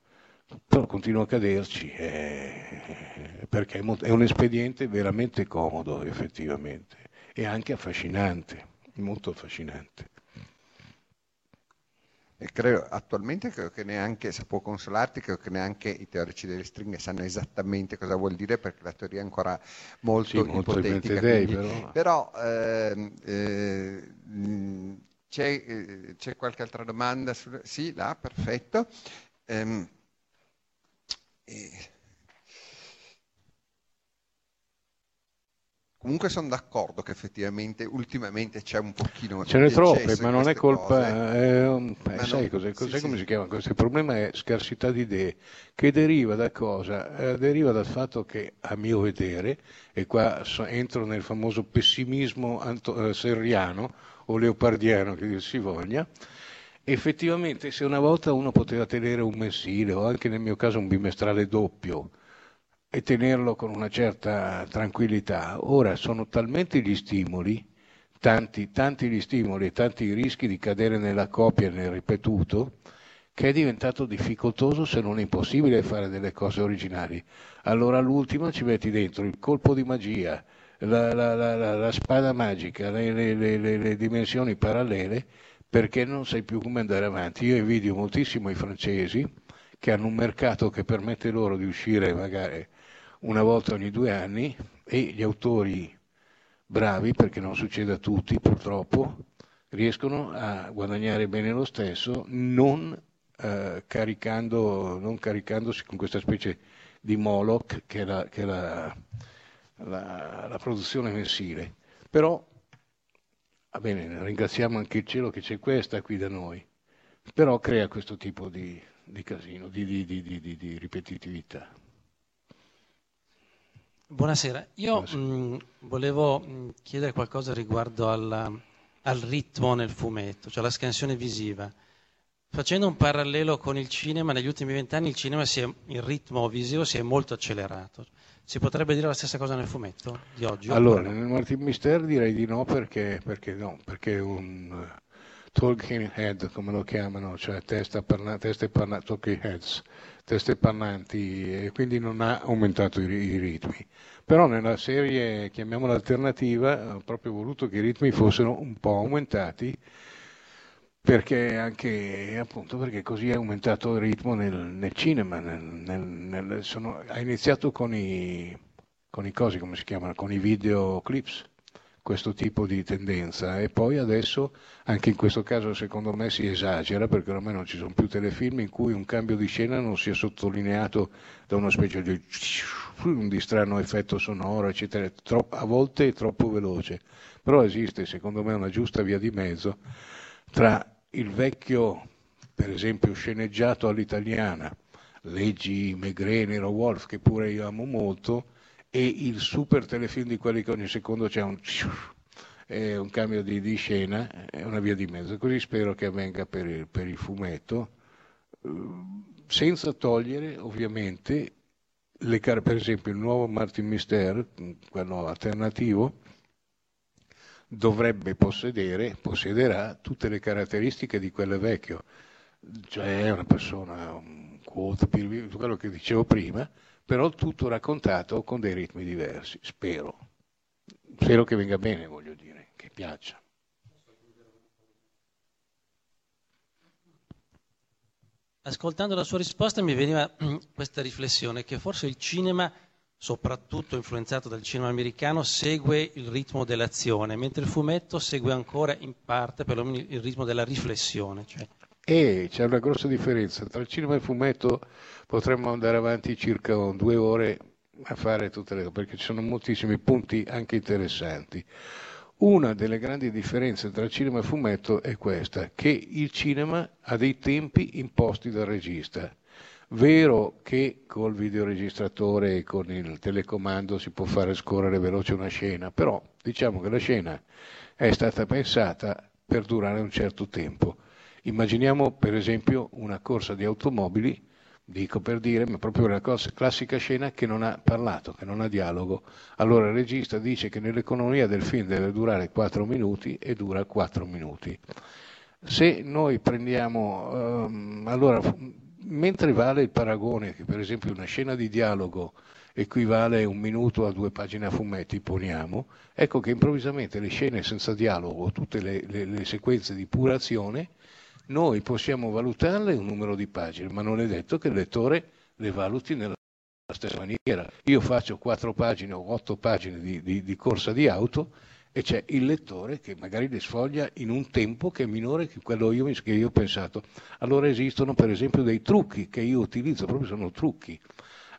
Però continuo a caderci eh, perché è un espediente veramente comodo effettivamente e anche affascinante, molto affascinante. E credo, attualmente credo che neanche, se può consolarti, credo che neanche i teorici delle stringhe sanno esattamente cosa vuol dire perché la teoria è ancora molto, sì, molto ipotetica. Dei, quindi, però, però ehm, eh, eh, c'è, eh, c'è, qualche altra domanda? Sul... Sì, là, perfetto. Ehm, Comunque sono d'accordo che effettivamente ultimamente c'è un pochino Ce n'è troppe, ma non è colpa. eh, um, eh, sai cos'è, cos'è sì, come sì. si chiama questo? Il problema è scarsità di idee, che deriva da cosa? Eh, deriva dal fatto che, a mio vedere, e qua so- entro nel famoso pessimismo anto- eh, serriano o leopardiano che si voglia, effettivamente se una volta uno poteva tenere un mensile o anche nel mio caso un bimestrale doppio e tenerlo con una certa tranquillità, ora sono talmente gli stimoli, tanti, tanti gli stimoli e tanti i rischi di cadere nella copia e nel ripetuto, che è diventato difficoltoso se non impossibile fare delle cose originali. Allora all'ultima ci metti dentro il colpo di magia, la, la- la- la- spada magica, le- le- le- le dimensioni parallele, perché non sai più come andare avanti. Io invidio moltissimo i francesi che hanno un mercato che permette loro di uscire magari una volta ogni due anni e gli autori bravi, perché non succede a tutti purtroppo, riescono a guadagnare bene lo stesso, non, eh, caricando, non caricandosi con questa specie di Moloch che è la, che è la- la- la produzione mensile. Però, va bene, ringraziamo anche il cielo che c'è questa qui da noi, però crea questo tipo di, di casino, di, di- di- ripetitività. Buonasera, io Buonasera. mh, volevo mh, chiedere qualcosa riguardo alla- al ritmo nel fumetto, cioè la scansione visiva. Facendo un parallelo con il cinema, negli ultimi vent'anni il il ritmo visivo si è molto accelerato. Si potrebbe dire la stessa cosa nel fumetto di oggi? Allora, no? nel Martin Mister direi di no perché, perché no, perché un talking head, come lo chiamano, cioè testa parla- teste parla- talking heads, teste parlanti, e quindi non ha aumentato i, i ritmi. Però nella serie, chiamiamola alternativa, ho proprio voluto che i ritmi fossero un po' aumentati perché anche appunto perché così è aumentato il ritmo nel, nel cinema, nel- nel- sono- ha iniziato con i, con i cosi, come si chiamano, con i videoclips, questo tipo di tendenza. E poi adesso anche in questo caso secondo me si esagera perché ormai non ci sono più telefilm in cui un cambio di scena non sia sottolineato da una specie di, di strano effetto sonoro, eccetera, Tro- a volte è troppo veloce, però esiste secondo me una giusta via di mezzo tra il vecchio, per esempio, sceneggiato all'italiana, leggi Megre, Nero Wolf, che pure io amo molto, e il super telefilm di quelli che ogni secondo c'è un, un cambio di, di scena, è una via di mezzo. Così spero che avvenga per il, per il fumetto, eh, senza togliere ovviamente, le car- per esempio il nuovo Martin Mister, quello alternativo, dovrebbe possedere, possederà tutte le caratteristiche di quello vecchio, cioè una persona, un quote, quello che dicevo prima, però tutto raccontato con dei ritmi diversi, spero. Spero che venga bene, voglio dire, che piaccia. Ascoltando la sua risposta mi veniva questa riflessione che forse il cinema, soprattutto influenzato dal cinema americano, segue il ritmo dell'azione, mentre il fumetto segue ancora in parte perlomeno il ritmo della riflessione. Cioè, E c'è una grossa differenza tra il cinema e il fumetto, potremmo andare avanti circa due ore a fare tutte le cose, perché ci sono moltissimi punti anche interessanti. Una delle grandi differenze tra cinema e fumetto è questa, che il cinema ha dei tempi imposti dal regista. Vero che col videoregistratore e con il telecomando si può fare scorrere veloce una scena, però diciamo che la scena è stata pensata per durare un certo tempo. Immaginiamo per esempio una corsa di automobili, dico per dire, ma proprio una cos- classica scena che non ha parlato, che non ha dialogo. Allora il regista dice che nell'economia del film deve durare 4 minuti e dura 4 minuti. Se noi prendiamo, ehm, allora, mentre vale il paragone che per esempio una scena di dialogo equivale un minuto a due pagine a fumetti, poniamo, ecco che improvvisamente le scene senza dialogo, tutte le, le- le sequenze di pura azione, noi possiamo valutarle un numero di pagine, ma non è detto che il lettore le valuti nella stessa maniera. Io faccio quattro pagine o otto pagine di, di- di corsa di auto e c'è il lettore che magari le sfoglia in un tempo che è minore che quello io- che io ho pensato. Allora esistono per esempio dei trucchi che io utilizzo, proprio sono trucchi.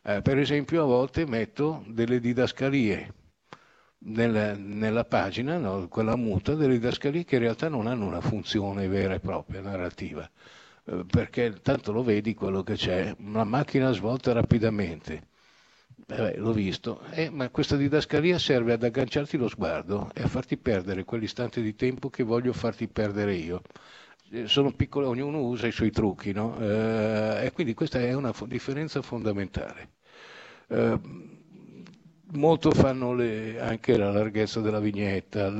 Eh, per esempio a volte metto delle didascalie nella, nella pagina, no, quella muta, delle didascalie che in realtà non hanno una funzione vera e propria narrativa, eh, perché tanto lo vedi quello che c'è, una macchina svolta rapidamente. Eh, l'ho visto, eh, ma questa didascalia serve ad agganciarti lo sguardo e a farti perdere quell'istante di tempo che voglio farti perdere io. Eh, Sono piccole, ognuno usa i suoi trucchi, no? Eh, e quindi questa è una differenza fondamentale. Eh, molto fanno le- anche la larghezza della vignetta,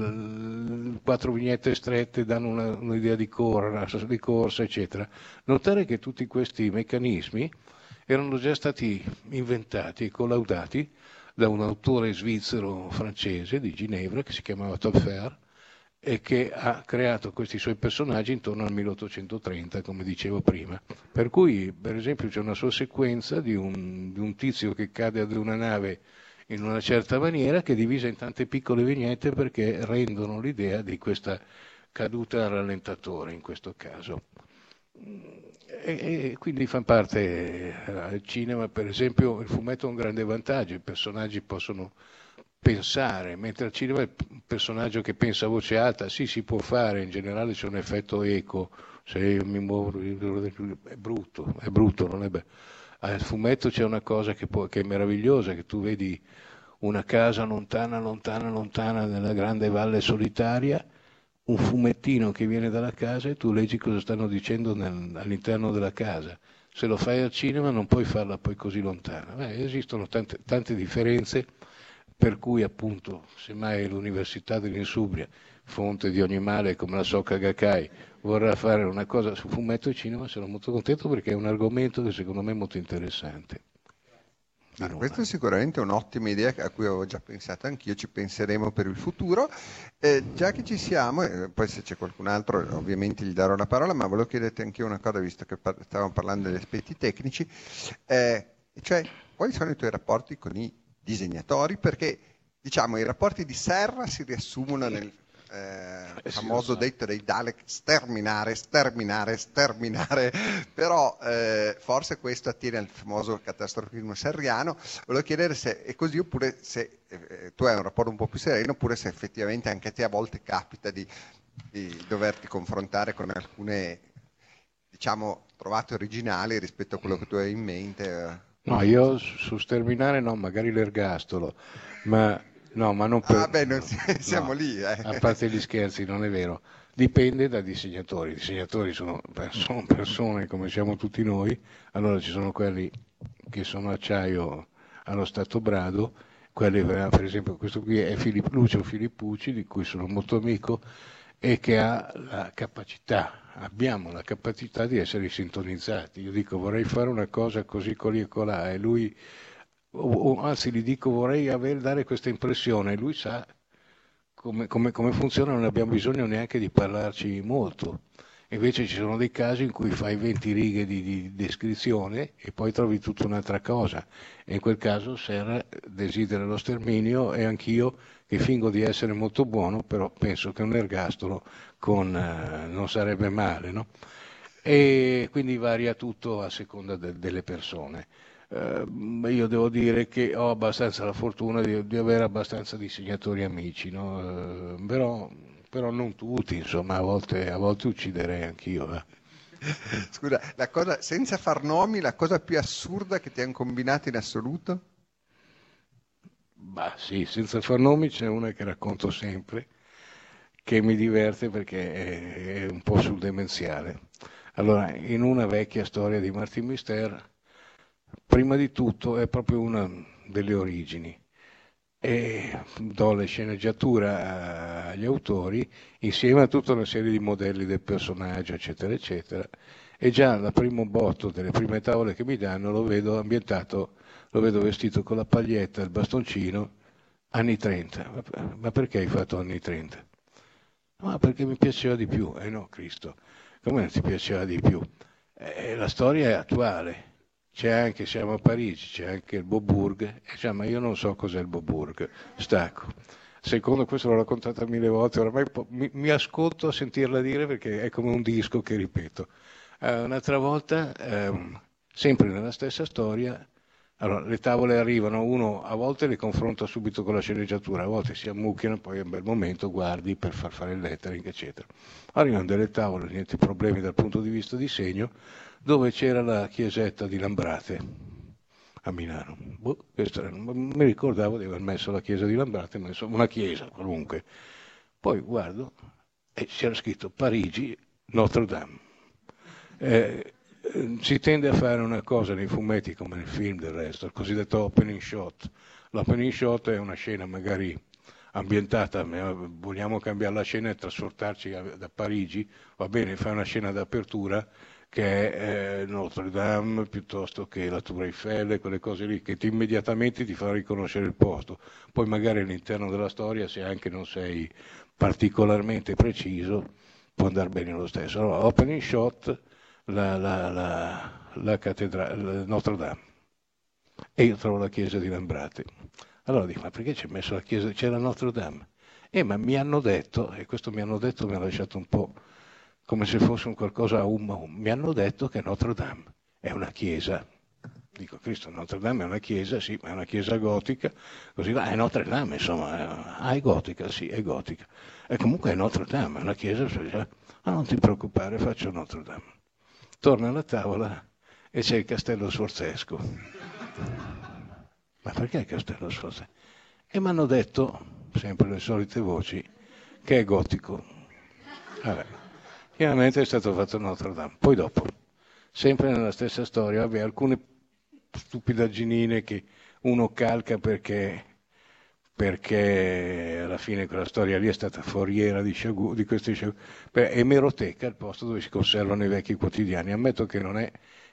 quattro vignette strette danno una- un'idea di, corra- di corsa, eccetera. Notare che tutti questi meccanismi erano già stati inventati e collaudati da un autore svizzero-francese di Ginevra che si chiamava Topfer e che ha creato questi suoi personaggi intorno al 1830, come dicevo prima. Per cui, per esempio, c'è una sua sequenza di un, di un tizio che cade ad una nave in una certa maniera che è divisa in tante piccole vignette perché rendono l'idea di questa caduta al rallentatore in questo caso. E, e quindi fa parte del cinema, per esempio, il fumetto ha un grande vantaggio, i personaggi possono pensare, mentre al cinema il personaggio che pensa a voce alta, sì, si può fare, in generale c'è un effetto eco, se io mi muovo è brutto, è brutto, non è bello. Al fumetto c'è una cosa che, può- che è meravigliosa, che tu vedi una casa lontana, lontana, lontana nella grande valle solitaria, un fumettino che viene dalla casa e tu leggi cosa stanno dicendo nel- all'interno della casa. Se lo fai al cinema non puoi farla poi così lontana. Beh, esistono tante, tante differenze per cui appunto semmai l'Università dell'Insubria, fonte di ogni male come la Soka Gakkai, vorrà fare una cosa su fumetto e cinema, sono molto contento perché è un argomento che secondo me è molto interessante. Ah, questa è sicuramente un'ottima idea a cui avevo già pensato anch'io, ci penseremo per il futuro. Eh, già che ci siamo, eh, poi se c'è qualcun altro ovviamente gli darò la parola, ma volevo chiederti anche una cosa, visto che par- stavamo parlando degli aspetti tecnici, eh, cioè quali sono i tuoi rapporti con i disegnatori? Perché diciamo i rapporti di Serra si riassumono nel eh, famoso detto dei Dalek sterminare, sterminare, sterminare, però eh, forse questo attiene al famoso catastrofismo serriano. Volevo chiedere se è così oppure se eh, tu hai un rapporto un po' più sereno oppure se effettivamente anche a te a volte capita di, di doverti confrontare con alcune, diciamo, trovate originali rispetto a quello che tu hai in mente. eh. No, io su sterminare no, magari l'ergastolo, ma no, ma non per... Ah, beh, non si- siamo no, lì, eh. A parte gli scherzi, non è vero. Dipende dai disegnatori. I disegnatori sono perso- persone come siamo tutti noi, allora ci sono quelli che sono acciaio allo stato brado, quelli, per esempio questo qui è Filippo, Lucio Filippucci, di cui sono molto amico, e che ha la capacità, abbiamo la capacità di essere sintonizzati. Io dico vorrei fare una cosa così colì e colà e lui, anzi gli dico vorrei aver, dare questa impressione lui sa come, come- come funziona, non abbiamo bisogno neanche di parlarci molto. Invece ci sono dei casi in cui fai 20 righe di, di descrizione e poi trovi tutta un'altra cosa. E in quel caso Serra desidera lo sterminio e anch'io che fingo di essere molto buono, però penso che un ergastolo con, eh, non sarebbe male. no? E quindi varia tutto a seconda de- delle persone. Eh, io devo dire che ho abbastanza la fortuna di, di avere abbastanza disegnatori amici, no? Eh, però, però non tutti, insomma, a volte, a volte ucciderei anch'io. eh. Scusa, la cosa, senza far nomi, la cosa più assurda che ti hanno combinato in assoluto? Bah, sì, senza far nomi c'è una che racconto sempre, che mi diverte perché è, è un po' sul demenziale. Allora, in una vecchia storia di Martin Mister, prima di tutto è proprio una delle origini e do le sceneggiatura agli autori insieme a tutta una serie di modelli del personaggio, eccetera, eccetera. E già al primo botto delle prime tavole che mi danno lo vedo ambientato, lo vedo vestito con la paglietta, il bastoncino, anni 30. Ma- Ma perché hai fatto anni 30? Ma perché mi piaceva di più. Eh no, Cristo, come non ti piaceva di più? Eh, la storia è attuale. C'è anche, siamo a Parigi, c'è anche il Boburg, e dice, ma io non so cos'è il Boburg, stacco. Secondo questo l'ho raccontata mille volte, oramai mi, mi ascolto a sentirla dire perché è come un disco che ripeto. Eh, un'altra volta, ehm, sempre nella stessa storia, Allora, le tavole arrivano, uno a volte le confronta subito con la sceneggiatura, a volte si ammucchiano, poi a un bel momento guardi per far fare il lettering, eccetera. Arrivano delle tavole, niente problemi dal punto di vista di segno, dove c'era la chiesetta di Lambrate a Milano. Boh, mi ricordavo di aver messo la chiesa di Lambrate, ma insomma una chiesa qualunque. Poi guardo e c'era scritto Parigi, Notre Dame. Eh, si tende a fare una cosa nei fumetti come nel film del resto, il cosiddetto opening shot. L'opening shot è una scena magari ambientata, vogliamo cambiare la scena e trasportarci da Parigi, va bene, fai una scena d'apertura che è eh, Notre Dame piuttosto che la Tour Eiffel, quelle cose lì che ti immediatamente ti fa riconoscere il posto. Poi magari all'interno della storia, se anche non sei particolarmente preciso, può andare bene lo stesso. Allora, opening shot, la, la, la, la cattedrale, Notre Dame. E io trovo la chiesa di Lambrate. Allora dico, ma perché ci hai messo la chiesa? C'è la Notre Dame. Eh, ma mi hanno detto, e questo mi hanno detto mi ha lasciato un po' come se fosse un qualcosa a um a um, mi hanno detto che Notre Dame è una chiesa. Dico, Cristo, Notre Dame è una chiesa, sì, ma è una chiesa gotica, così va, è Notre Dame, insomma, è- ah, è gotica, sì, è gotica. E comunque è Notre Dame, è una chiesa, cioè, ah, non ti preoccupare, faccio Notre Dame. Torna alla tavola e c'è il castello sforzesco. Ma perché il castello sforzesco? E mi hanno detto, sempre le solite voci, che è gotico. Vabbè. Chiaramente è stato fatto Notre Dame. Poi dopo, sempre nella stessa storia, vabbè, alcune stupidagginine che uno calca perché, perché alla fine quella storia lì è stata foriera di, sciagu- di questi sciagu- Beh, emeroteca il posto dove si conservano i vecchi quotidiani. Ammetto che non è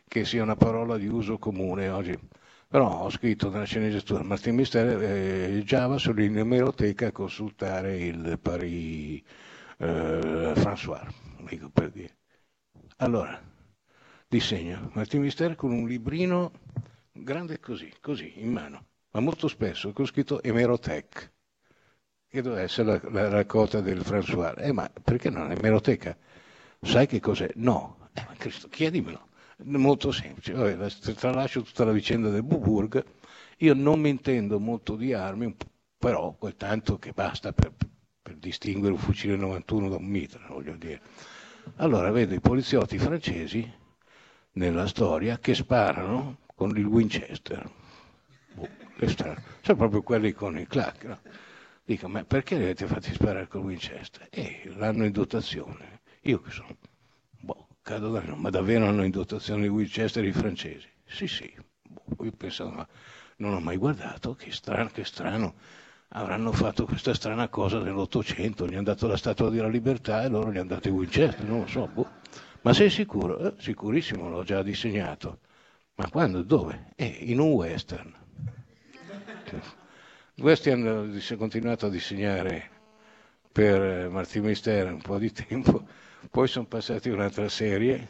che sia una parola di uso comune oggi. Però ho scritto nella sceneggiatura Martin Mister eh, Java sull'emeroteca a consultare il Paris eh, François, dico per dire. Allora, disegno Martin Mister con un librino grande così, così, in mano, ma molto spesso con scritto Emerotech, che doveva essere la, la raccolta del François. Eh, ma perché non è emeroteca? Sai che cos'è? No. Eh, ma Cristo, chiedimelo. Molto semplice. Vabbè, la- tralascio tutta la vicenda del Buburg. Io non mi intendo molto di armi, però quel tanto che basta per, per distinguere un fucile 91 da un mitra, voglio dire. Allora vedo i poliziotti francesi nella storia che sparano con il Winchester. Strano. Sono proprio quelli con il clac. no? Dico, ma perché li avete fatti sparare col Winchester? Eh, l'hanno in dotazione. Io che sono, boh, cado da ma davvero hanno in dotazione il Winchester i francesi? Sì, sì. Boh, io pensavo, ma non ho mai guardato, che strano, che strano. Avranno fatto questa strana cosa nell'Ottocento, gli hanno dato la Statua della Libertà e loro gli hanno dato i Winchester, non lo so. boh. Ma sei sicuro? Eh, sicurissimo, l'ho già disegnato. Ma quando? Dove? Eh, in un western. Questi hanno continuato a disegnare per eh, Martin Mistera un po' di tempo, poi sono passati un'altra serie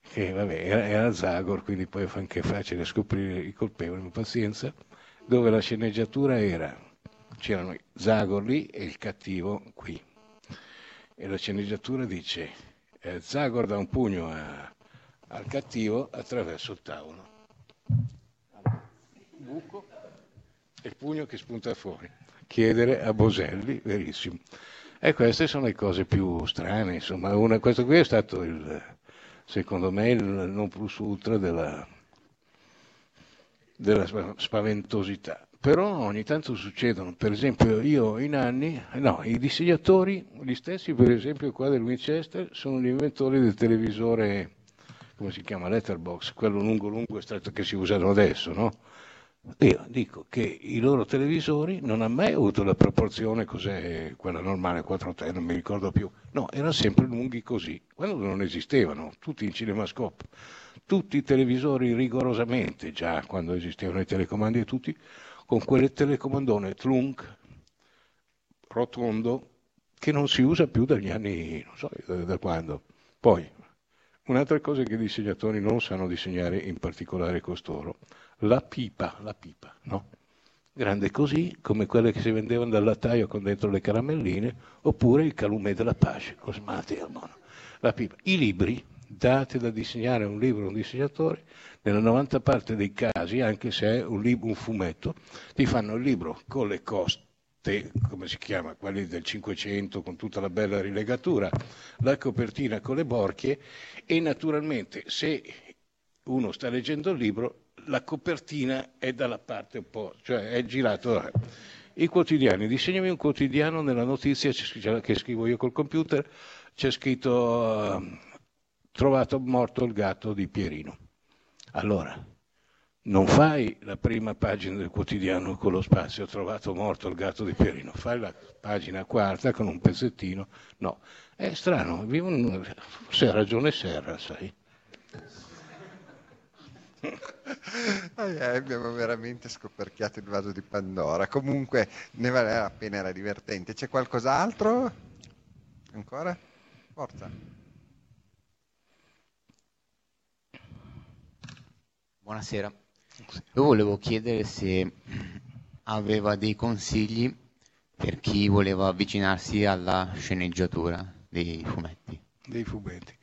che vabbè, era, era Zagor, quindi poi fa anche facile scoprire i colpevoli, ma pazienza, dove la sceneggiatura era, c'erano Zagor lì e il cattivo qui. E la sceneggiatura dice, eh, Zagor dà un pugno a- al cattivo attraverso il tavolo. Buco e il pugno che spunta fuori. Chiedere a Boselli, verissimo. E queste sono le cose più strane, insomma, una- questo qui è stato il, secondo me il non plus ultra della, della spa- spaventosità. Però ogni tanto succedono, per esempio io in anni, no, i disegnatori, gli stessi per esempio qua del Winchester, sono gli inventori del televisore, come si chiama, letterbox, quello lungo lungo e stretto che si usano adesso, no? Io dico che i loro televisori non hanno mai avuto la proporzione, cos'è quella normale, 4.3, non mi ricordo più. No, erano sempre lunghi così, quando non esistevano, tutti in cinemascope. Tutti i televisori rigorosamente, già quando esistevano i telecomandi e tutti, con quelle telecomandone Tlunk, rotondo, che non si usa più dagli anni, non so da, da quando. Poi, un'altra cosa che i disegnatori non sanno disegnare, in particolare costoro, la pipa, la pipa, no? Grande così, come quelle che si vendevano dal lattaio con dentro le caramelline, oppure il calumet della pace, cosmati al mono. La pipa. I libri date da disegnare un libro a un disegnatore, nella 90 parte dei casi, anche se è un, libro, un fumetto, ti fanno il libro con le coste, come si chiama, quelli del 500, con tutta la bella rilegatura, la copertina con le borchie e naturalmente se uno sta leggendo il libro, la copertina è dalla parte opposta, cioè è girato. I quotidiani, disegnami un quotidiano nella notizia che scrivo io col computer, c'è scritto uh, trovato morto il gatto di Pierino. Allora, non fai la prima pagina del quotidiano con lo spazio, trovato morto il gatto di Pierino, fai la pagina quarta con un pezzettino, no, è strano, forse ha ragione Serra, sai. Ah, abbiamo veramente scoperchiato il vaso di Pandora. Comunque ne vale la pena, era divertente. C'è qualcos'altro? Ancora? Forza. Buonasera. Io volevo chiedere se aveva dei consigli per chi voleva avvicinarsi alla sceneggiatura dei fumetti. Dei fumetti.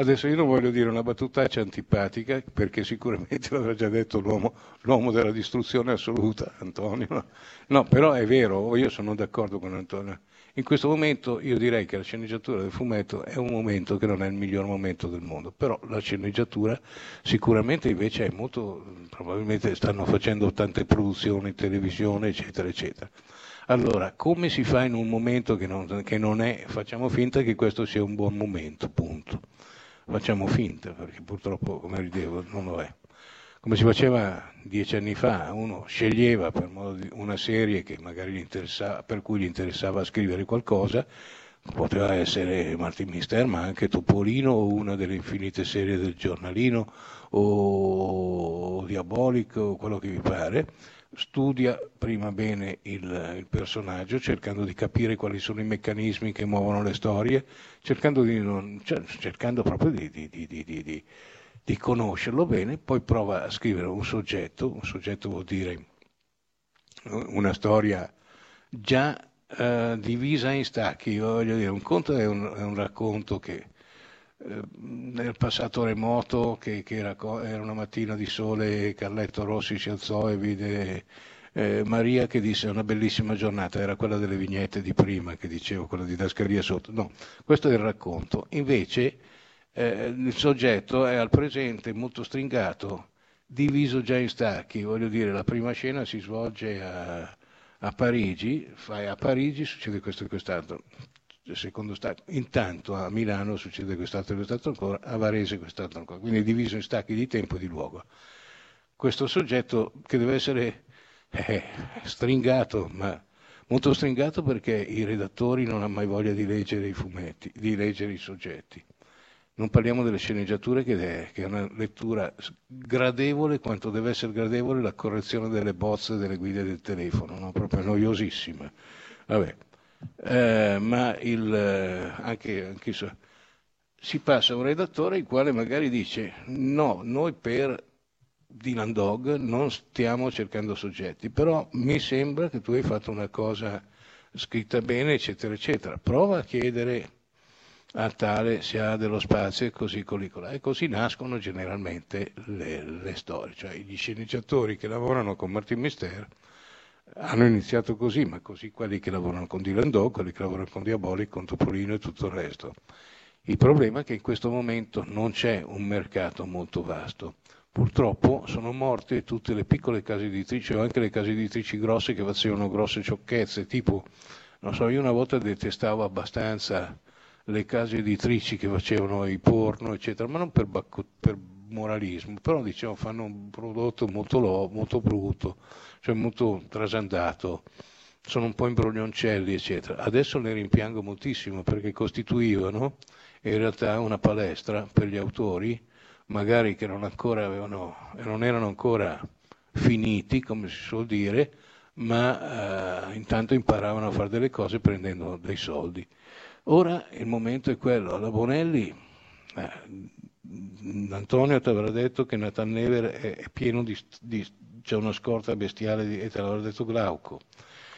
Adesso io non voglio dire una battutaccia antipatica, perché sicuramente l'avrà già detto l'uomo, l'uomo della distruzione assoluta, Antonio. No? però è vero, io sono d'accordo con Antonio. In questo momento io direi che la sceneggiatura del fumetto è un momento che non è il miglior momento del mondo, però la sceneggiatura sicuramente invece è molto, probabilmente stanno facendo tante produzioni televisione, eccetera, eccetera. Allora, come si fa in un momento che non, che non è, facciamo finta che questo sia un buon momento, punto facciamo finta, perché purtroppo, come ridevo, non lo è. Come si faceva dieci anni fa, uno sceglieva per una serie per cui gli interessava scrivere qualcosa, poteva essere Martin Mister, ma anche Topolino o una delle infinite serie del giornalino o Diabolico o quello che vi pare, studia prima bene il, il, personaggio, cercando di capire quali sono i meccanismi che muovono le storie, cercando, non, cioè, cercando proprio di, di, di, di, conoscerlo bene, poi prova a scrivere un soggetto, un soggetto vuol dire una storia già eh, divisa in stacchi, voglio dire, un conto è un, è un racconto che nel passato remoto che, che era, era, una mattina di sole Carletto Rossi si alzò e vide eh, Maria che disse una bellissima giornata, era quella delle vignette di prima che dicevo, quella di Dascaria sotto. No, questo è il racconto. Invece eh, il soggetto è al presente molto stringato, diviso già in stacchi, voglio dire, la prima scena si svolge a, a Parigi, fai a Parigi, succede questo e quest'altro secondo stato. Intanto a Milano succede quest'altro e quest'altro ancora, a Varese quest'altro ancora, quindi è diviso in stacchi di tempo e di luogo. Questo soggetto che deve essere eh, stringato, ma molto stringato perché i redattori non hanno mai voglia di leggere i fumetti, di leggere i soggetti. Non parliamo delle sceneggiature che è, che è una lettura gradevole quanto deve essere gradevole la correzione delle bozze delle guide del telefono, no? proprio noiosissima. Vabbè eh, ma il, eh, anche, anche so, si passa a un redattore il quale magari dice no, noi per Dylan Dog non stiamo cercando soggetti, però mi sembra che tu hai fatto una cosa scritta bene, eccetera, eccetera. Prova a chiedere a tale se ha dello spazio e così, così, E così nascono generalmente le, le storie, cioè gli sceneggiatori che lavorano con Martin Mister hanno iniziato così, ma così quelli che lavorano con Dylan Dog, quelli che lavorano con Diabolic, con Topolino e tutto il resto. Il problema è che in questo momento non c'è un mercato molto vasto. Purtroppo sono morte tutte le piccole case editrici o anche le case editrici grosse che facevano grosse sciocchezze, tipo, non so, io una volta detestavo abbastanza le case editrici che facevano i porno, eccetera, ma non per, per moralismo, però diciamo fanno un prodotto molto, lo, molto brutto cioè molto trasandato, sono un po' imbroglioncelli, eccetera. Adesso ne rimpiango moltissimo perché costituivano in realtà una palestra per gli autori, magari che non, avevano, non erano ancora finiti, come si suol dire, ma eh, intanto imparavano a fare delle cose prendendo dei soldi. Ora il momento è quello, alla Bonelli, eh, Antonio ti avrà detto che Nathan Never è, è pieno di, di, c'è una scorta bestiale di, e te l'ho detto Glauco.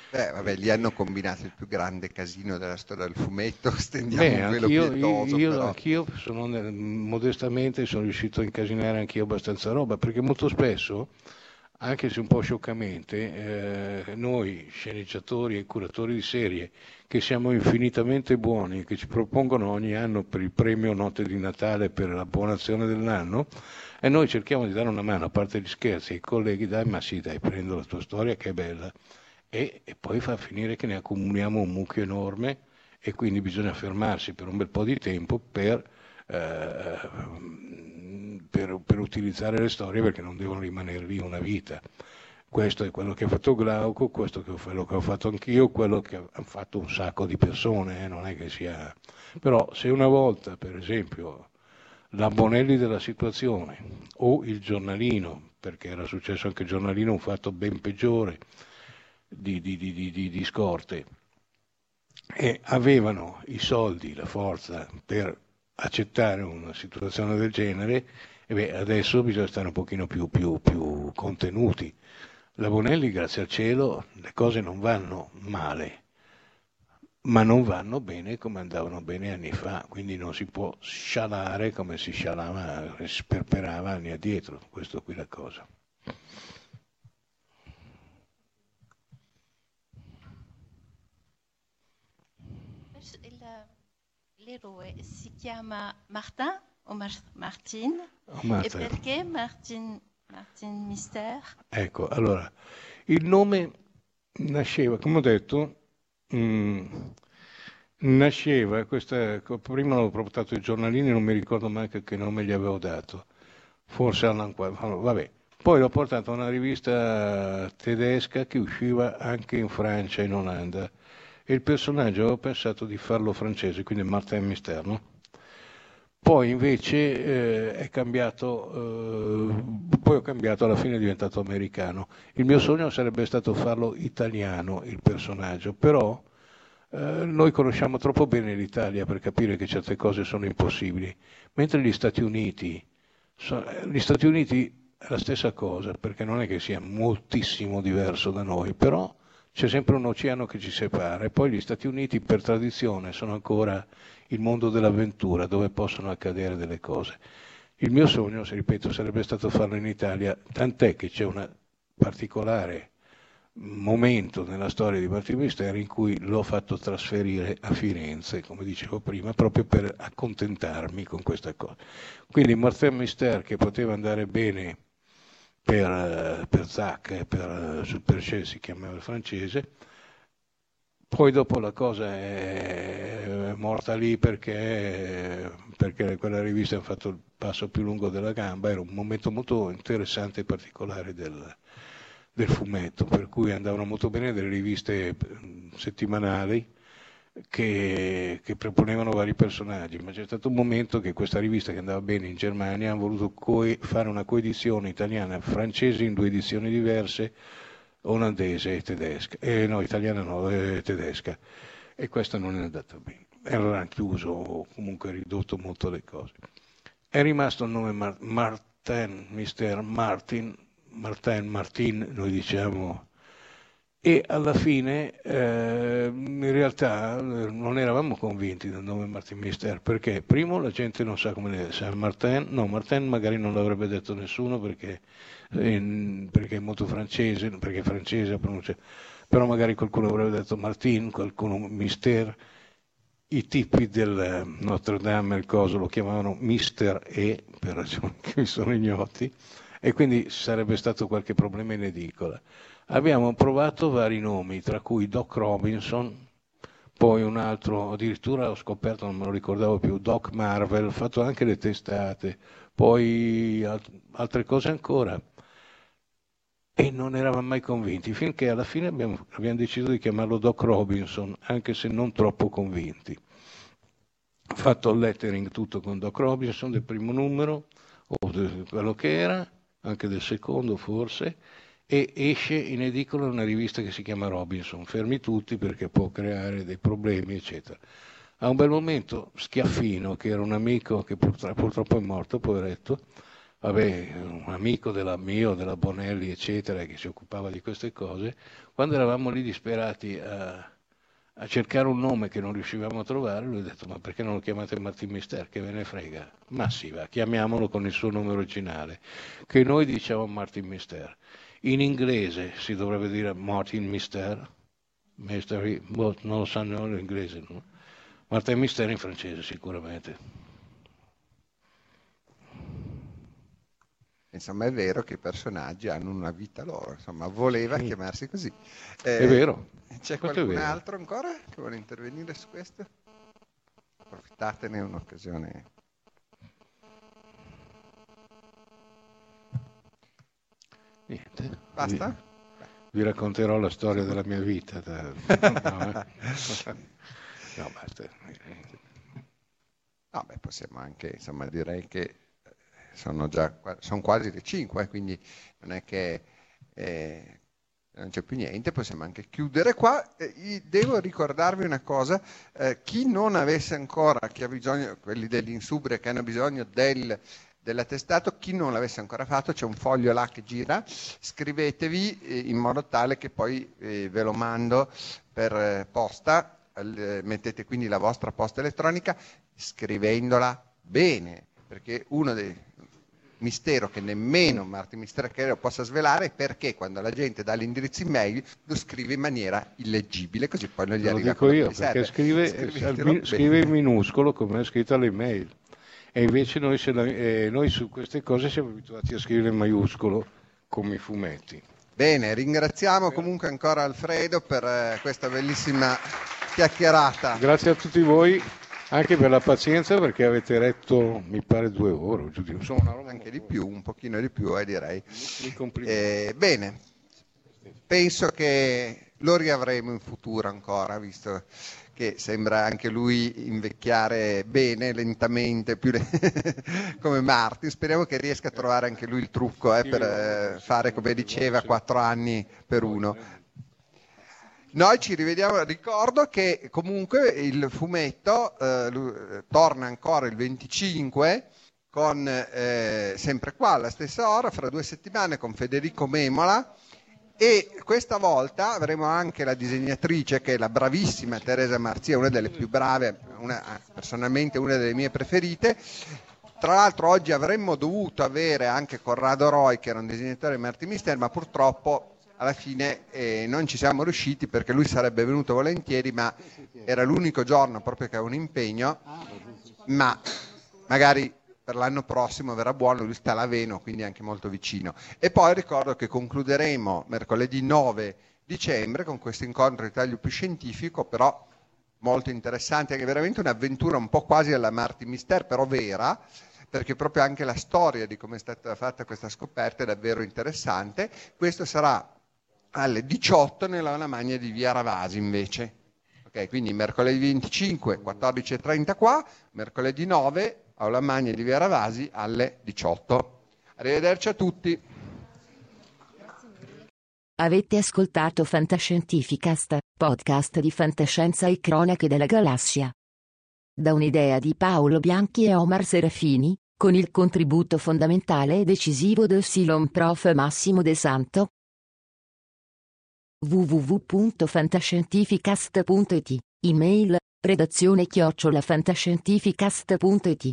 Beh, vabbè, lì hanno combinato il più grande casino della storia del fumetto, stendiamo Beh, velo anch'io, pietoso, io- però. anch'io sono modestamente sono riuscito a incasinare anch'io abbastanza roba, perché molto spesso, anche se un po' scioccamente, eh, noi sceneggiatori e curatori di serie, che siamo infinitamente buoni e che ci propongono ogni anno per il premio Notte di Natale per la buona azione dell'anno, e noi cerchiamo di dare una mano, a parte gli scherzi, ai colleghi, dai, ma sì, dai, prendo la tua storia che è bella, e, e poi fa finire che ne accumuliamo un mucchio enorme e quindi bisogna fermarsi per un bel po' di tempo per, eh, per- per utilizzare le storie perché non devono rimanere lì una vita. Questo è quello che ha fatto Glauco, questo è quello che ho fatto anch'io, quello che hanno fatto un sacco di persone, eh, non è che sia... Però se una volta, per esempio, la Bonelli della situazione o il giornalino, perché era successo anche il giornalino un fatto ben peggiore di, di- di- di- scorte, e avevano i soldi, la forza per accettare una situazione del genere, e beh, adesso bisogna stare un pochino più, più- più contenuti. La Bonelli, grazie al cielo, le cose non vanno male, ma non vanno bene come andavano bene anni fa, quindi non si può scialare come si scialava, si sperperava anni addietro, questo qui è la cosa. L'eroe si chiama Martin o Mar- Martin? Oh, Martin. E perché Martin, Martin Mister? Ecco, allora, il nome nasceva, come ho detto, mm, nasceva, questa, prima avevo portato i giornalini, non mi ricordo mai che, nome gli avevo dato, forse Allan Qua- vabbè. Poi l'ho portato a una rivista tedesca che usciva anche in Francia in Olanda e il personaggio avevo pensato di farlo francese, quindi Martin Mister, no? Poi invece eh, è cambiato, eh, poi ho cambiato, alla fine è diventato americano. Il mio sogno sarebbe stato farlo italiano, il personaggio, però eh, noi conosciamo troppo bene l'Italia per capire che certe cose sono impossibili, mentre gli Stati Uniti, so- gli Stati Uniti è la stessa cosa, perché non è che sia moltissimo diverso da noi, però c'è sempre un oceano che ci separa e poi gli Stati Uniti per tradizione sono ancora il mondo dell'avventura dove possono accadere delle cose. Il mio sogno, se ripeto, sarebbe stato farlo in Italia, tant'è che c'è un particolare momento nella storia di Martin Misteri in cui l'ho fatto trasferire a Firenze, come dicevo prima, proprio per accontentarmi con questa cosa. Quindi Martin Mister che poteva andare bene per, eh, per Zac e per eh, Supercell si chiamava il francese, poi dopo la cosa è morta lì perché, perché quella rivista ha fatto il passo più lungo della gamba, era un momento molto interessante e particolare del, del fumetto, per cui andavano molto bene delle riviste settimanali che, che proponevano vari personaggi, ma c'è stato un momento che questa rivista che andava bene in Germania ha voluto coe- fare una coedizione italiana e francese in due edizioni diverse, olandese e tedesca, eh, no, italiana no, eh, tedesca, e questa non è andata bene. E hanno chiuso o comunque ridotto molto le cose. È rimasto il nome Mar- Martin, Mr. Martin, Martin, Martin, noi diciamo, e alla fine eh, in realtà eh, non eravamo convinti del nome Martin Mister perché primo la gente non sa come le sa Martin, no Martin magari non l'avrebbe detto nessuno perché, eh, perché è molto francese, perché è francese la pronuncia, però magari qualcuno avrebbe detto Martin, qualcuno Mister, i tipi del Notre Dame il coso lo chiamavano Mister E per ragioni che mi sono ignoti e quindi sarebbe stato qualche problema in edicola. Abbiamo provato vari nomi, tra cui Doc Robinson, poi un altro, addirittura ho scoperto, non me lo ricordavo più, Doc Marvel, ho fatto anche le testate, poi alt- altre cose ancora. E non eravamo mai convinti, finché alla fine abbiamo, abbiamo deciso di chiamarlo Doc Robinson, anche se non troppo convinti. Ho fatto il lettering tutto con Doc Robinson del primo numero, o quello che era, anche del secondo forse, e esce in edicola una rivista che si chiama Robinson, fermi tutti perché può creare dei problemi, eccetera. A un bel momento Schiaffino, che era un amico che purtroppo, è morto, poveretto, vabbè, un amico della mio, della Bonelli, eccetera, che si occupava di queste cose, quando eravamo lì disperati a, a cercare un nome che non riuscivamo a trovare, lui ha detto ma perché non lo chiamate Martin Mister, che ve ne frega? Ma sì, va, chiamiamolo con il suo nome originale, che noi diciamo Martin Mister. In inglese si dovrebbe dire Martin Mister, Mister boh, non lo sanno l'inglese, no? Martin Mister in francese sicuramente. Insomma, è vero che i personaggi hanno una vita loro, insomma, voleva Sì. chiamarsi così. È vero. C'è Questo qualcun altro ancora che vuole intervenire su questo? Approfittatene, un'occasione. Niente. Basta? Vi, vi racconterò la storia della mia vita. da- no, eh. No, basta. No, beh, possiamo anche, insomma, direi che eh, sono già sono quasi le 5, quindi non è che eh, non c'è più niente, possiamo anche chiudere qua. Eh, devo ricordarvi una cosa, eh, chi non avesse ancora, chi ha bisogno, quelli dell'Insubria che hanno bisogno del, dell'attestato, chi non l'avesse ancora fatto, c'è un foglio là che gira, scrivetevi eh, in modo tale che poi eh, ve lo mando per eh, posta, mettete quindi la vostra posta elettronica scrivendola bene, perché uno dei mistero che nemmeno Martin Misterchero possa svelare è perché quando la gente dà l'indirizzo email lo scrive in maniera illeggibile, così poi non gli Lo arriva dico io, perché serve. scrive, scrive in minuscolo come è scritta l'email. E invece noi, la- eh, noi su queste cose siamo abituati a scrivere in maiuscolo come i fumetti. Bene, ringraziamo comunque ancora Alfredo per eh, questa bellissima chiacchierata. Grazie a tutti voi anche per la pazienza perché avete retto, mi pare, due ore. Insomma, una roba Anche di più, un pochino di più, eh, direi. Eh, bene, penso che lo riavremo in futuro ancora, visto che sembra anche lui invecchiare bene, lentamente, più le- come Martin. Speriamo che riesca a trovare anche lui il trucco eh, per eh, fare, come diceva, quattro anni per uno. Noi ci rivediamo, ricordo che comunque il fumetto eh, eh, torna ancora il 25 con eh, sempre qua alla stessa ora, fra due settimane con Federico Memola e questa volta avremo anche la disegnatrice che è la bravissima Teresa Marzia, una delle più brave, una- personalmente una delle mie preferite. Tra l'altro oggi avremmo dovuto avere anche Corrado Roy che era un disegnatore di Martin Mister, ma purtroppo alla fine eh, non ci siamo riusciti perché lui sarebbe venuto volentieri, ma era l'unico giorno proprio che aveva un impegno, ma magari per l'anno prossimo verrà buono, lui sta a Laveno, quindi anche molto vicino. E poi ricordo che concluderemo mercoledì 9 dicembre con questo incontro di taglio più scientifico, però molto interessante, anche veramente un'avventura un po' quasi alla Martin Mister, però vera, perché proprio anche la storia di come è stata fatta questa scoperta è davvero interessante. Questo sarà alle 18 nella Lamagna di Via Ravasi invece. Ok, quindi mercoledì 25, 14.30 qua, mercoledì 9, Aula Magna di Via Ravasi alle 18. Arrivederci a tutti. Avete ascoltato Fantascientificast, podcast di fantascienza e cronache della galassia. Da un'idea di Paolo Bianchi e Omar Serafini, con il contributo fondamentale e decisivo del Silon Prof. Massimo De Santo. www.fantascientificast.it, email, redazione chiocciolafantascientificast.it.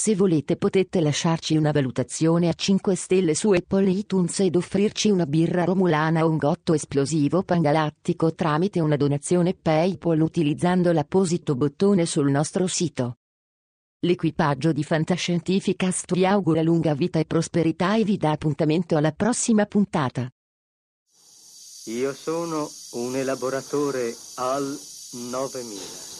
Se volete potete lasciarci una valutazione a 5 stelle su Apple iTunes ed offrirci una birra romulana o un gotto esplosivo pangalattico tramite una donazione PayPal utilizzando l'apposito bottone sul nostro sito. L'equipaggio di Fantascientificast vi augura lunga vita e prosperità e vi dà appuntamento alla prossima puntata. Io sono un elaboratore AL 9000.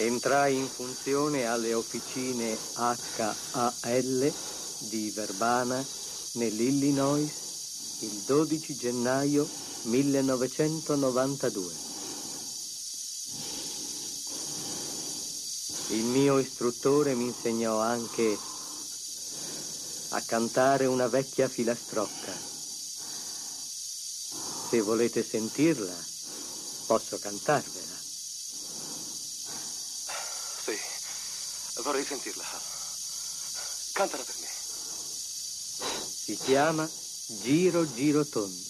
Entrai in funzione alle officine HAL di Verbana, nell'Illinois, il 12 gennaio 1992. Il mio istruttore mi insegnò anche a cantare una vecchia filastrocca. Se volete sentirla, posso cantarvela. Sì, vorrei sentirla. Cantala per me. Si chiama Giro Giro Tondo.